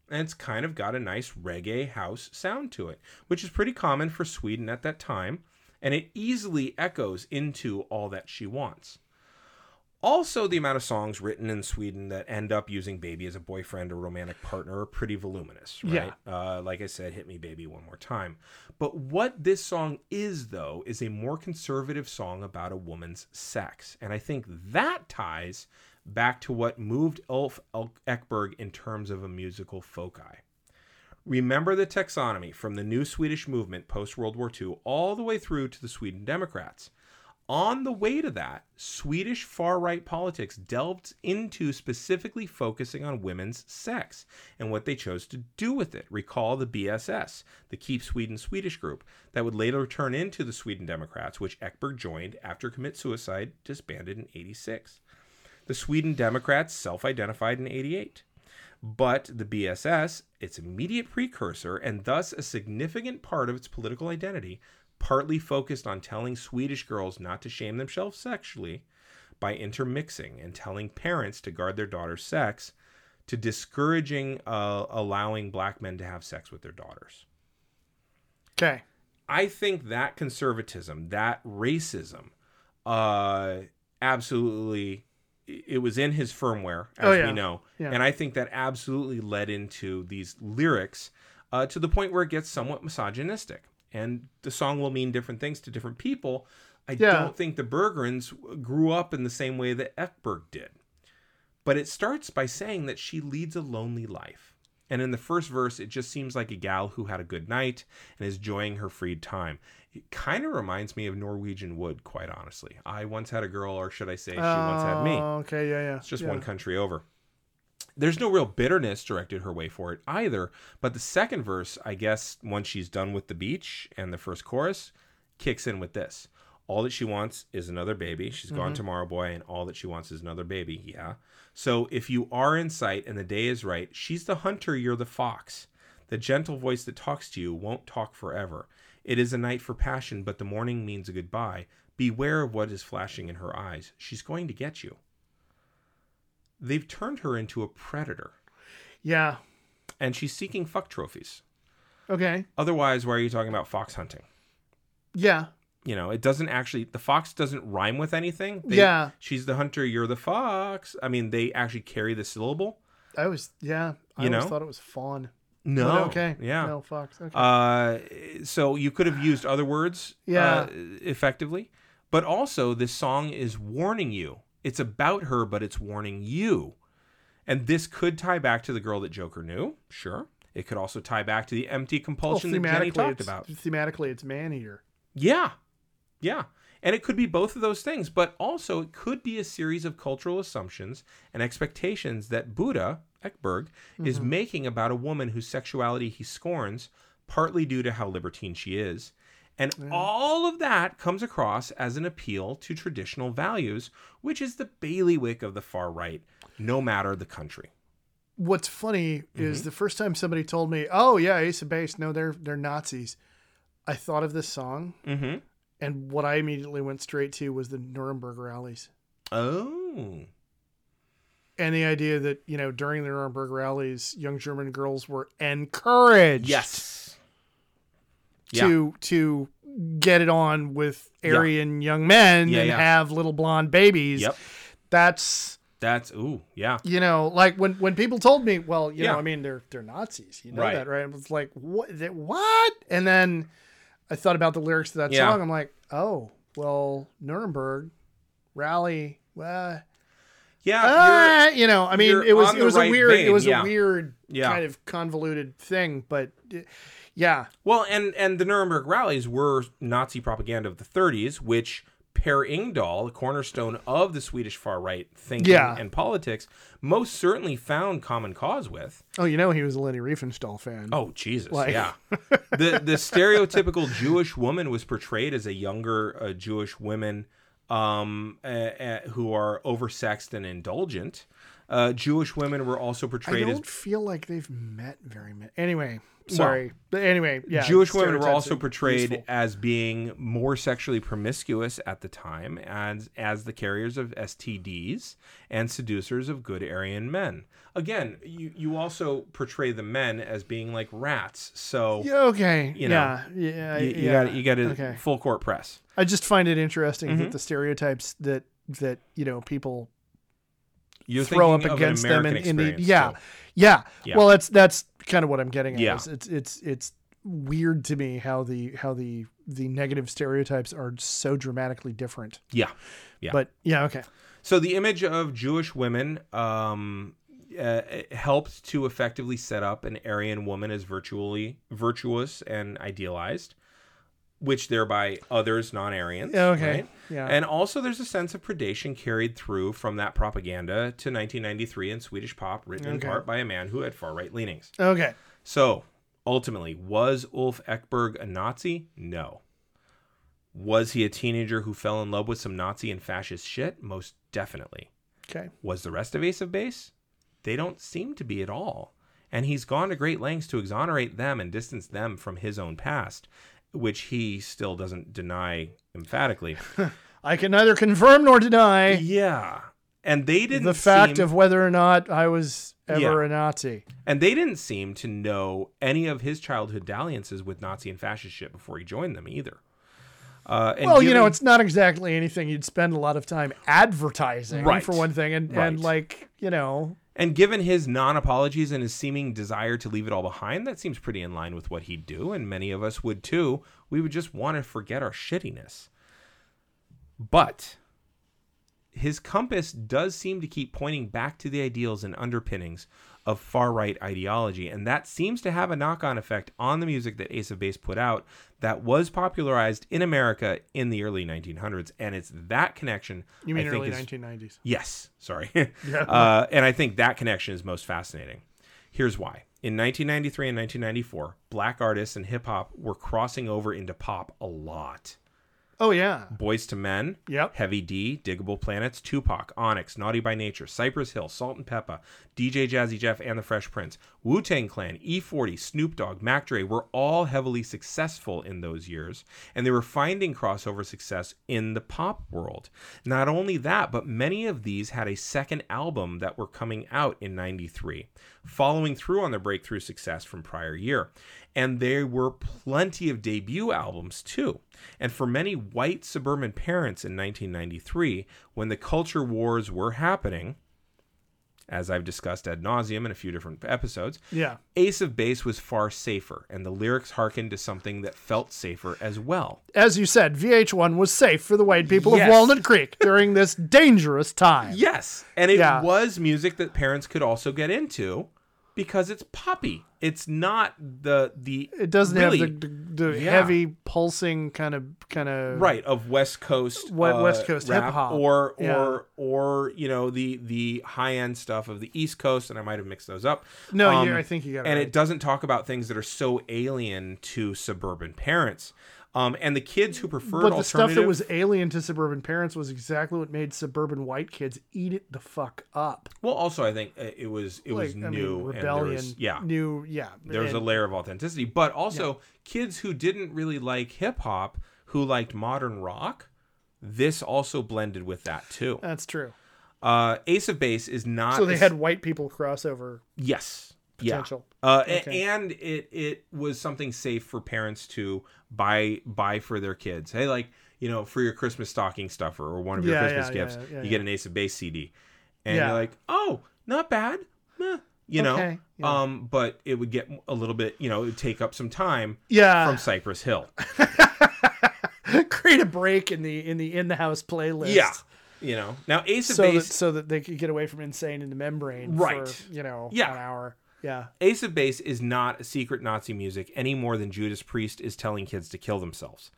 And it's kind of got a nice reggae house sound to it, which is pretty common for Sweden at that time, and it easily echoes into all that she wants. Also, the amount of songs written in Sweden that end up using baby as a boyfriend or romantic partner are pretty voluminous, right? Uh, like I said, hit me baby one more time. But what this song is, though, is a more conservative song about a woman's sex. And I think that ties back to what moved Ulf Ekberg in terms of a musical foci. Remember the taxonomy from the new Swedish movement post World War II all the way through to the Sweden Democrats. On the way to that, Swedish far right politics delved into specifically focusing on women's sex and what they chose to do with it. Recall the BSS, the Keep Sweden Swedish group, that would later turn into the Sweden Democrats, which Ekberg joined after Commit Suicide disbanded in 86. The Sweden Democrats self identified in 88. But the BSS, its immediate precursor and thus a significant part of its political identity, partly focused on telling Swedish girls not to shame themselves sexually by intermixing and telling parents to guard their daughter's sex to discouraging uh, allowing black men to have sex with their daughters. Okay. I think that conservatism, that racism, uh, absolutely, it was in his firmware, as Oh, yeah. we know. Yeah. And I think that absolutely led into these lyrics uh, to the point where it gets somewhat misogynistic. And the song will mean different things to different people. I Yeah. don't think the Berggrens grew up in the same way that Ekberg did. But it starts by saying that she leads a lonely life. And in the first verse, it just seems like a gal who had a good night and is enjoying her freed time. It kind of reminds me of Norwegian Wood, quite honestly. I once had a girl, or should I say, she once had me. Oh, Okay. Yeah. Yeah. It's just yeah. one country over. There's no real bitterness directed her way for it either. But the second verse, I guess, once she's done with the beach and the first chorus, kicks in with this. All that she wants is another baby. She's gone mm-hmm. tomorrow, boy, and all that she wants is another baby. Yeah. So if you are in sight and the day is right, she's the hunter, you're the fox. The gentle voice that talks to you won't talk forever. It is a night for passion, but the morning means a goodbye. Beware of what is flashing in her eyes. She's going to get you. They've turned her into a predator, Yeah. and she's seeking fuck trophies. Okay. Otherwise, why are you talking about fox hunting? Yeah. You know, it doesn't actually, the fox doesn't rhyme with anything. They- Yeah. She's the hunter, you're the fox. I mean, they actually carry the syllable. I was yeah. I You always know? thought it was fawn. No. But okay. Yeah. No fox. Okay. Uh, so you could have used other words Yeah. uh, effectively. But also, this song is warning you. It's about her, but it's warning you. And this could tie back to the girl that Joker knew. Sure. It could also tie back to the empty well, compulsion that Jenny talked about. thematically, it's man eater. Yeah. Yeah. And it could be both of those things, but also it could be a series of cultural assumptions and expectations that Buddha, Ekberg, is mm-hmm. making about a woman whose sexuality he scorns, partly due to how libertine she is. And all of that comes across as an appeal to traditional values, which is the bailiwick of the far right, no matter the country. What's funny Mm-hmm. is the first time somebody told me, "Oh yeah, Ace of Base, no, they're they're Nazis," I thought of this song, Mm-hmm. and what I immediately went straight to was the Nuremberg rallies. Oh. and the idea that you know during the Nuremberg rallies, young German girls were encouraged Yes. Yeah. to to get it on with Yeah. Aryan young men Yeah, and yeah. have little blonde babies. Yep. That's That's ooh, yeah. you know like when when people told me, well, you Yeah. know, I mean they're they're Nazis, you know Right. that, right? It was like what what? And then I thought about the lyrics to that Yeah. song. I'm like, oh, well, Nuremberg rally. Well, Yeah. you're- uh, you know, I mean, it was it was right a weird it was yeah. a weird Yeah. kind of convoluted thing, but uh, yeah, Well, and and the Nuremberg rallies were Nazi propaganda of the 30s, which Per Engdahl, the cornerstone of the Swedish far right thinking Yeah. and politics, most certainly found common cause with. oh, you know, he was a Leni Riefenstahl fan. Oh Jesus, Like- yeah. the the stereotypical Jewish woman was portrayed as a younger uh, Jewish women um, uh, uh, who are oversexed and indulgent. Uh, Jewish women were also portrayed as don't feel like they've met very many. Anyway, sorry, but anyway, yeah, Jewish women were also portrayed useful. as being more sexually promiscuous at the time as as the carriers of STDs and seducers of good Aryan men. Again, you you also portray the men as being like rats. So Yeah, okay, you know, yeah, yeah, you, you yeah. got you got to okay. full court press. I just find it interesting Mhm. that the stereotypes that that you know people You're throw up against them in, in the yeah, so- yeah Yeah. Well, that's that's kind of what I'm getting at. Yeah. is It's it's it's weird to me how the how the the negative stereotypes are so dramatically different. yeah. Yeah. But yeah, okay. So the image of Jewish women um, uh, helped to effectively set up an Aryan woman as virtually virtuous and idealized, which thereby others non-Aryans. Yeah, okay. right? Yeah. And also, there's a sense of predation carried through from that propaganda to 1993 in Swedish pop, written in Okay. part by a man who had far-right leanings. okay. So, ultimately, was Ulf Ekberg a Nazi? No. Was he a teenager who fell in love with some Nazi and fascist shit? Most definitely. Okay. Was the rest of Ace of Base? They don't seem to be at all. And he's gone to great lengths to exonerate them and distance them from his own past, which he still doesn't deny emphatically. I can neither confirm nor deny yeah. And they didn't the fact seem- of whether or not I was ever Yeah. a Nazi. and they didn't seem to know any of his childhood dalliances with Nazi and fascist shit before he joined them either. Uh, and well, you know, it's not exactly anything you'd spend a lot of time advertising Right. for one thing, and Right. and like you know, And given his non apologies and his seeming desire to leave it all behind, that seems pretty in line with what he'd do, and many of us would too. We would just want to forget our shittiness. But his compass does seem to keep pointing back to the ideals and underpinnings of far right ideology, and that seems to have a knock on effect on the music that Ace of Base put out that was popularized in America in the early 1900s, and it's that connection. You mean I think early is- 1990s? Yes, sorry. Yeah. uh, and I think that connection is most fascinating. Here's why. In 1993 and 1994, black artists and hip hop were crossing over into pop a lot. Oh yeah. Boyz II Men, Yep. Heavy D, Diggable Planets, Tupac, Onyx, Naughty by Nature, Cypress Hill, Salt and Pepa, DJ Jazzy Jeff and the Fresh Prince, Wu Tang Clan, E40, Snoop Dogg, Mac Dre were all heavily successful in those years, and they were finding crossover success in the pop world. Not only that, but many of these had a second album that were coming out in 93, following through on their breakthrough success from prior year. And there were plenty of debut albums too. And for many white suburban parents in 1993, when the culture wars were happening, as I've discussed ad nauseum in a few different episodes, Yeah. Ace of Base was far safer, and the lyrics hearkened to something that felt safer as well. As you said, VH1 was safe for the white people Yes. of Walnut Creek during this dangerous time. Yes, and it Yeah. was music that parents could also get into because it's poppy. It's not the the It doesn't really, have the, the, the Yeah. heavy pulsing kind of kind of right of West Coast West- uh, West Coast hip-hop. or Yeah. or or you know the the high end stuff of the East Coast, and I might have mixed those up. No, Um, you I think you got it. and right. it doesn't talk about things that are so alien to suburban parents. Um, and the kids who preferred but the stuff that was alien to suburban parents was exactly what made suburban white kids eat it the fuck up. well, also I think uh, it was it was I new mean, and rebellion. was- yeah, New, yeah. there was a layer of authenticity, but also kids who didn't really like hip hop, who liked modern rock. This also blended with that too. That's true. Uh, Ace of Base is not. So they a- had white people crossover yes potential. Yeah. Uh, Okay. and it it was something safe for parents to buy buy for their kids. Hey, like you know, for your Christmas stocking stuffer or one of your Yeah, Christmas yeah, gifts, yeah, you get an Ace of Base CD, and you're like, oh, not bad. Meh. You know, Okay, yeah. um, but it would get a little bit, you know, it would take up some time Yeah. from Cypress Hill. Create a break in the in the in the house playlist. Yeah. You know, now Ace of So that Base, so that they could get away from insane in the membrane Right. for, you know, Yeah. an hour. Yeah. Ace of Base is not secret Nazi music any more than Judas Priest is telling kids to kill themselves.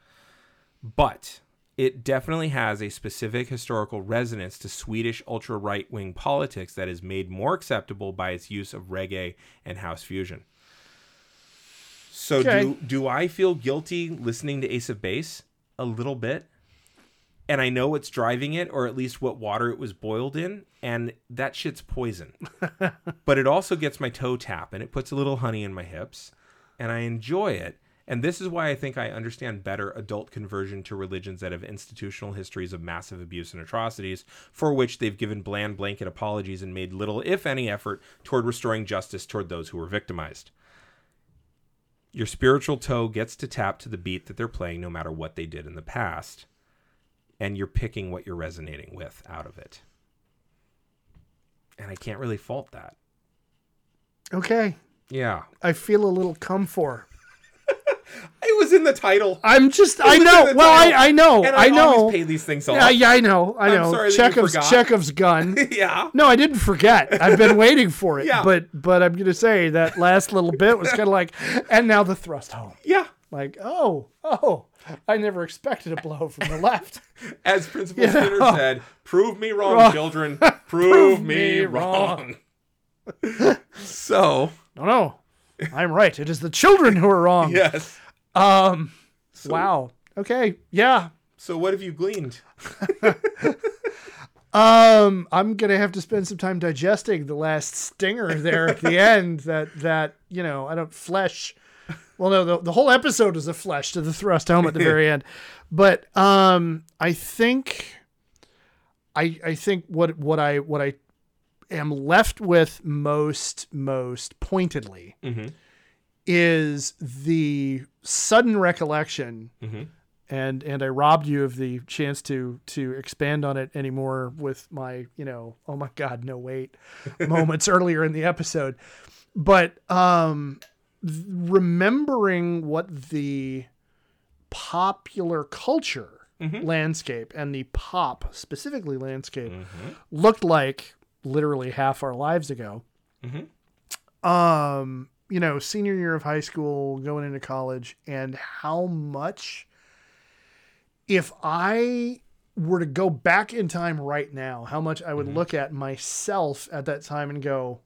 But it definitely has a specific historical resonance to Swedish ultra right wing politics that is made more acceptable by its use of reggae and house fusion. So Okay. do do I feel guilty listening to Ace of Base? A little bit. And I know what's driving it, or at least what water it was boiled in, and that shit's poison but it also gets my toe tap and it puts a little honey in my hips and I enjoy it. And this is why I think I understand better adult conversion to religions that have institutional histories of massive abuse and atrocities, for which they've given bland blanket apologies and made little, if any, effort toward restoring justice toward those who were victimized. Your spiritual toe gets to tap to the beat that they're playing no matter what they did in the past, and you're picking what you're resonating with out of it. And I can't really fault that. Okay. Yeah. I feel a little come for. It was in the title. I'm just I know. Well. I I know. And I, I, know. pay these things off. yeah, yeah, I know. I I'm know. sorry that you Chekhov's. Chekhov's gun. yeah. No, I didn't forget. I've been waiting for it. Yeah. But but I'm gonna say that last little bit was kind of like, and now the thrust home. Yeah. Like, oh, oh, I never expected a blow from the left. As Principal Yeah. Skinner said, prove me wrong, Wrong. children. Prove, me, me wrong. so, No, no, I'm right. It is the children who are wrong. yes. Um. wow. Okay. Yeah. So, what have you gleaned? Um, I'm gonna have to spend some time digesting the last stinger there at the end. That that you know, I don't flesh. Well, no, the, the whole episode was a flesh to the thrust home at the very end, but um, I think, I I think what what I what I am left with most most pointedly Mm-hmm. is the sudden recollection Mhm. and and I robbed you of the chance to to expand on it anymore with my you know oh my god no wait moments earlier in the episode but um remembering what the popular culture mm-hmm. landscape and the pop specifically landscape mm-hmm. looked like literally half our lives ago. Mm-hmm. Um, you know, senior year of high school, going into college, and how much if I were to go back in time right now, how much I would look at myself at that time and go,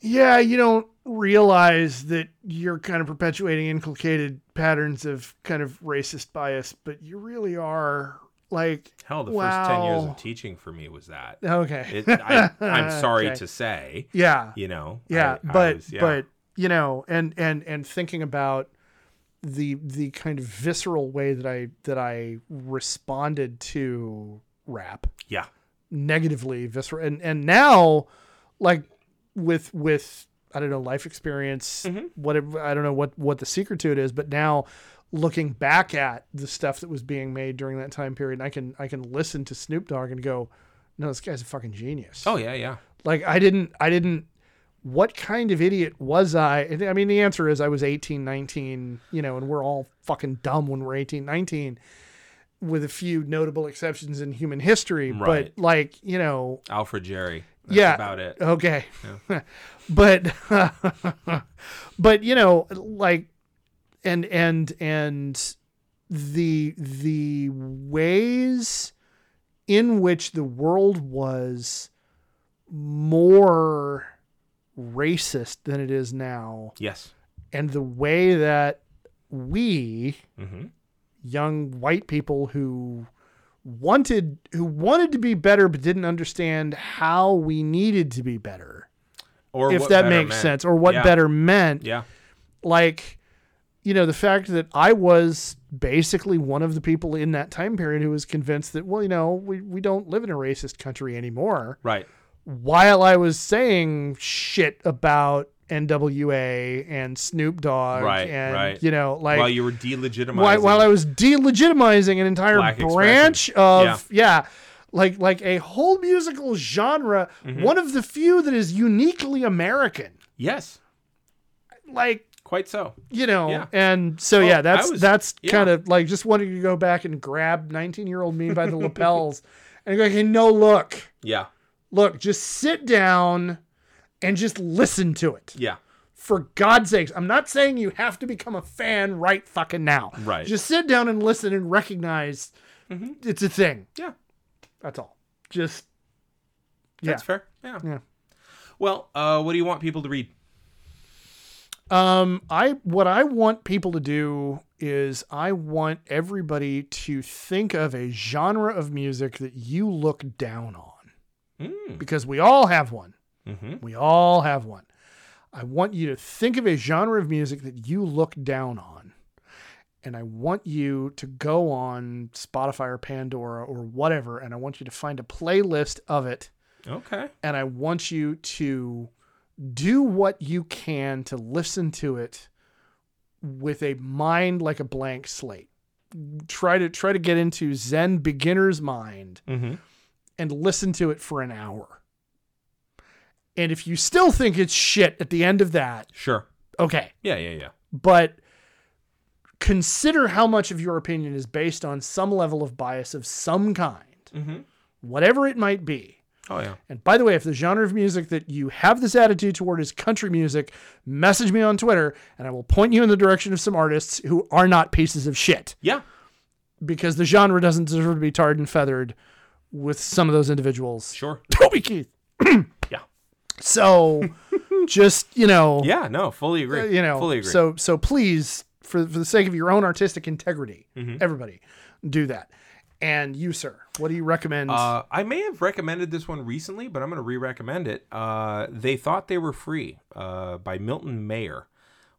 yeah, you don't realize that you're kind of perpetuating inculcated patterns of kind of racist bias, but you really are like, Hell, the first 10 years of teaching for me was that. okay. It, I, I'm sorry Okay. to say, yeah. you know. yeah I- I but was- yeah. but you know and and and thinking about the the kind of visceral way that i that i responded to rap yeah. negatively visceral and and now like with with i don't know life experience Mm-hmm. whatever i don't know what what the secret to it is but now looking back at the stuff that was being made during that time period i can i can listen to snoop dogg and go no this guy's a fucking genius Oh, yeah, yeah. like I didn't I didn't what kind of idiot was I? I mean the answer is I was 18, 19, you know, and we're all fucking dumb when we're 18, 19 with a few notable exceptions in human history, Right. but like, you know, Alfred Jarry. That's yeah, about it. Okay. but but you know, like and and and the the ways in which the world was more racist than it is now Yes. and the way that we Mm-hmm. young white people who wanted who wanted to be better but didn't understand how we needed to be better Or if that makes meant. sense or what Yeah. better meant Yeah. like you know the fact that i was basically one of the people in that time period who was convinced that well you know we, we don't live in a racist country anymore Right. while i was saying shit about nwa and snoop dogg Right, and right. you know like While you were delegitimizing. while, while I was delegitimizing an entire Black branch of yeah. yeah. like like a whole musical genre, Mm-hmm. one of the few that is uniquely American. yes. Like Quite so. you know, Yeah. and so Well, yeah, that's was- that's yeah. kind of like just wanting to go back and grab nineteen year old me by the lapels and go, okay, no, look, Yeah. look, just sit down and just listen to it. Yeah. For God's sakes, I'm not saying you have to become a fan right fucking now. Right. Just sit down and listen and recognize it's a thing. Yeah. That's all. Just yeah. That's fair. Yeah. Yeah. Well, uh, what do you want people to read? Um, I what I want people to do is I want everybody to think of a genre of music that you look down on Mm. because we all have one. Mm-hmm. We all have one. I want you to think of a genre of music that you look down on. And I want you to go on Spotify or Pandora or whatever, and I want you to find a playlist of it. Okay. And I want you to do what you can to listen to it with a mind like a blank slate. Try to try to get into Zen beginner's mind Mm-hmm. and listen to it for an hour. And if you still think it's shit at the end of that, Sure. okay. Yeah. Yeah. Yeah. But consider how much of your opinion is based on some level of bias of some kind, Mm-hmm. whatever it might be. Oh yeah. And by the way, if the genre of music that you have this attitude toward is country music, message me on Twitter and I will point you in the direction of some artists who are not pieces of shit Yeah. because the genre doesn't deserve to be tarred and feathered with some of those individuals. Sure. Toby Keith. Yeah. So just, you know, Yeah. No. Fully agree. uh, you know, Fully agree. so so please for for the sake of your own artistic integrity, Mm-hmm. everybody do that. And you, sir, what do you recommend? Uh, I may have recommended this one recently, but I'm going to re-recommend it. Uh, they thought they were free uh, by Milton Mayer,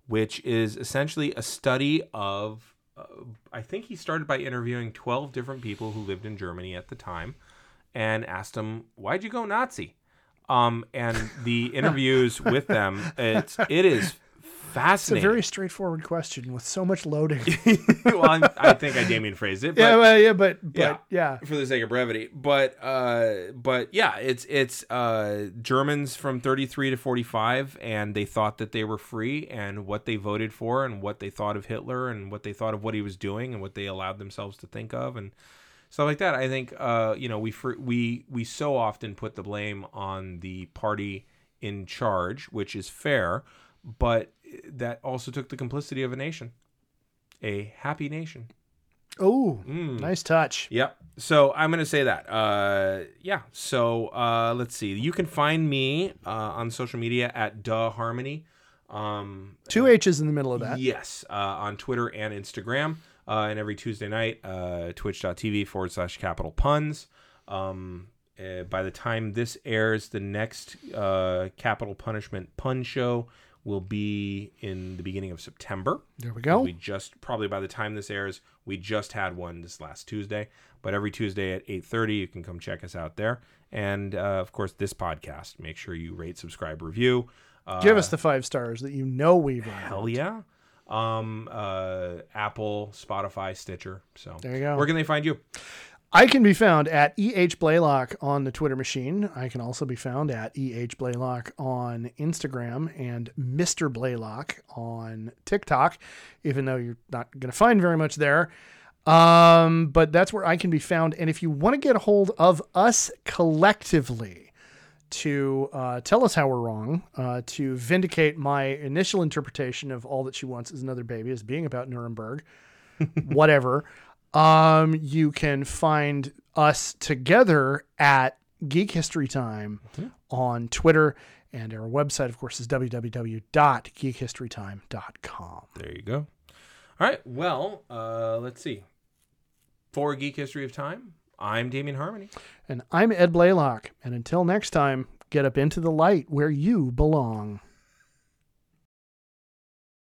which is essentially a study of. Uh, I think he started by interviewing 12 different people who lived in Germany at the time, and asked them, "Why'd you go Nazi?" Um, and the interviews with them, it's it is It's a very straightforward question with so much loading. well, I'm, I think I Damien phrased it. But, yeah, well, yeah, but but Yeah. yeah. for the sake of brevity. But uh, but yeah, it's it's uh, Germans from 33 to 45, and they thought that they were free, and what they voted for, and what they thought of Hitler, and what they thought of what he was doing, and what they allowed themselves to think of, and stuff like that. I think uh, you know we we we so often put the blame on the party in charge, which is fair, but that also took the complicity of a nation, a happy nation. Oh, Mm. nice touch. Yep. So I'm gonna say that. Uh, yeah. So uh, let's see. You can find me uh, on social media at Duh Harmony. Um, Two H's in the middle of that. Yes, uh, on Twitter and Instagram. Uh, and every Tuesday night, uh, twitch.tv forward slash capital puns. Um, uh, by the time this airs, the next uh, capital punishment pun show will be in the beginning of September. There we go. We just probably by the time this airs, we just had one this last Tuesday. But every Tuesday at eight thirty, you can come check us out there. And uh, of course, this podcast. Make sure you rate, subscribe, review. Uh, Give us the five stars that you know we've hell yeah. Um, uh, Apple, Spotify, Stitcher. So There you go. Where can they find you? I can be found at EH Blaylock on the Twitter machine. I can also be found at EH Blaylock on Instagram and Mr. Blaylock on TikTok, even though you're not going to find very much there. Um, but that's where I can be found. And if you want to get a hold of us collectively to uh, tell us how we're wrong, uh, to vindicate my initial interpretation of All That She Wants is Another Baby as being about Nuremberg, whatever, um, you can find us together at Geek History Time on Twitter. And our website, of course, is www.geekhistorytime.com. There you go. All right. Well, uh, let's see. For Geek History of Time, I'm Damien Harmony. And I'm Ed Blaylock. And until next time, get up into the light where you belong.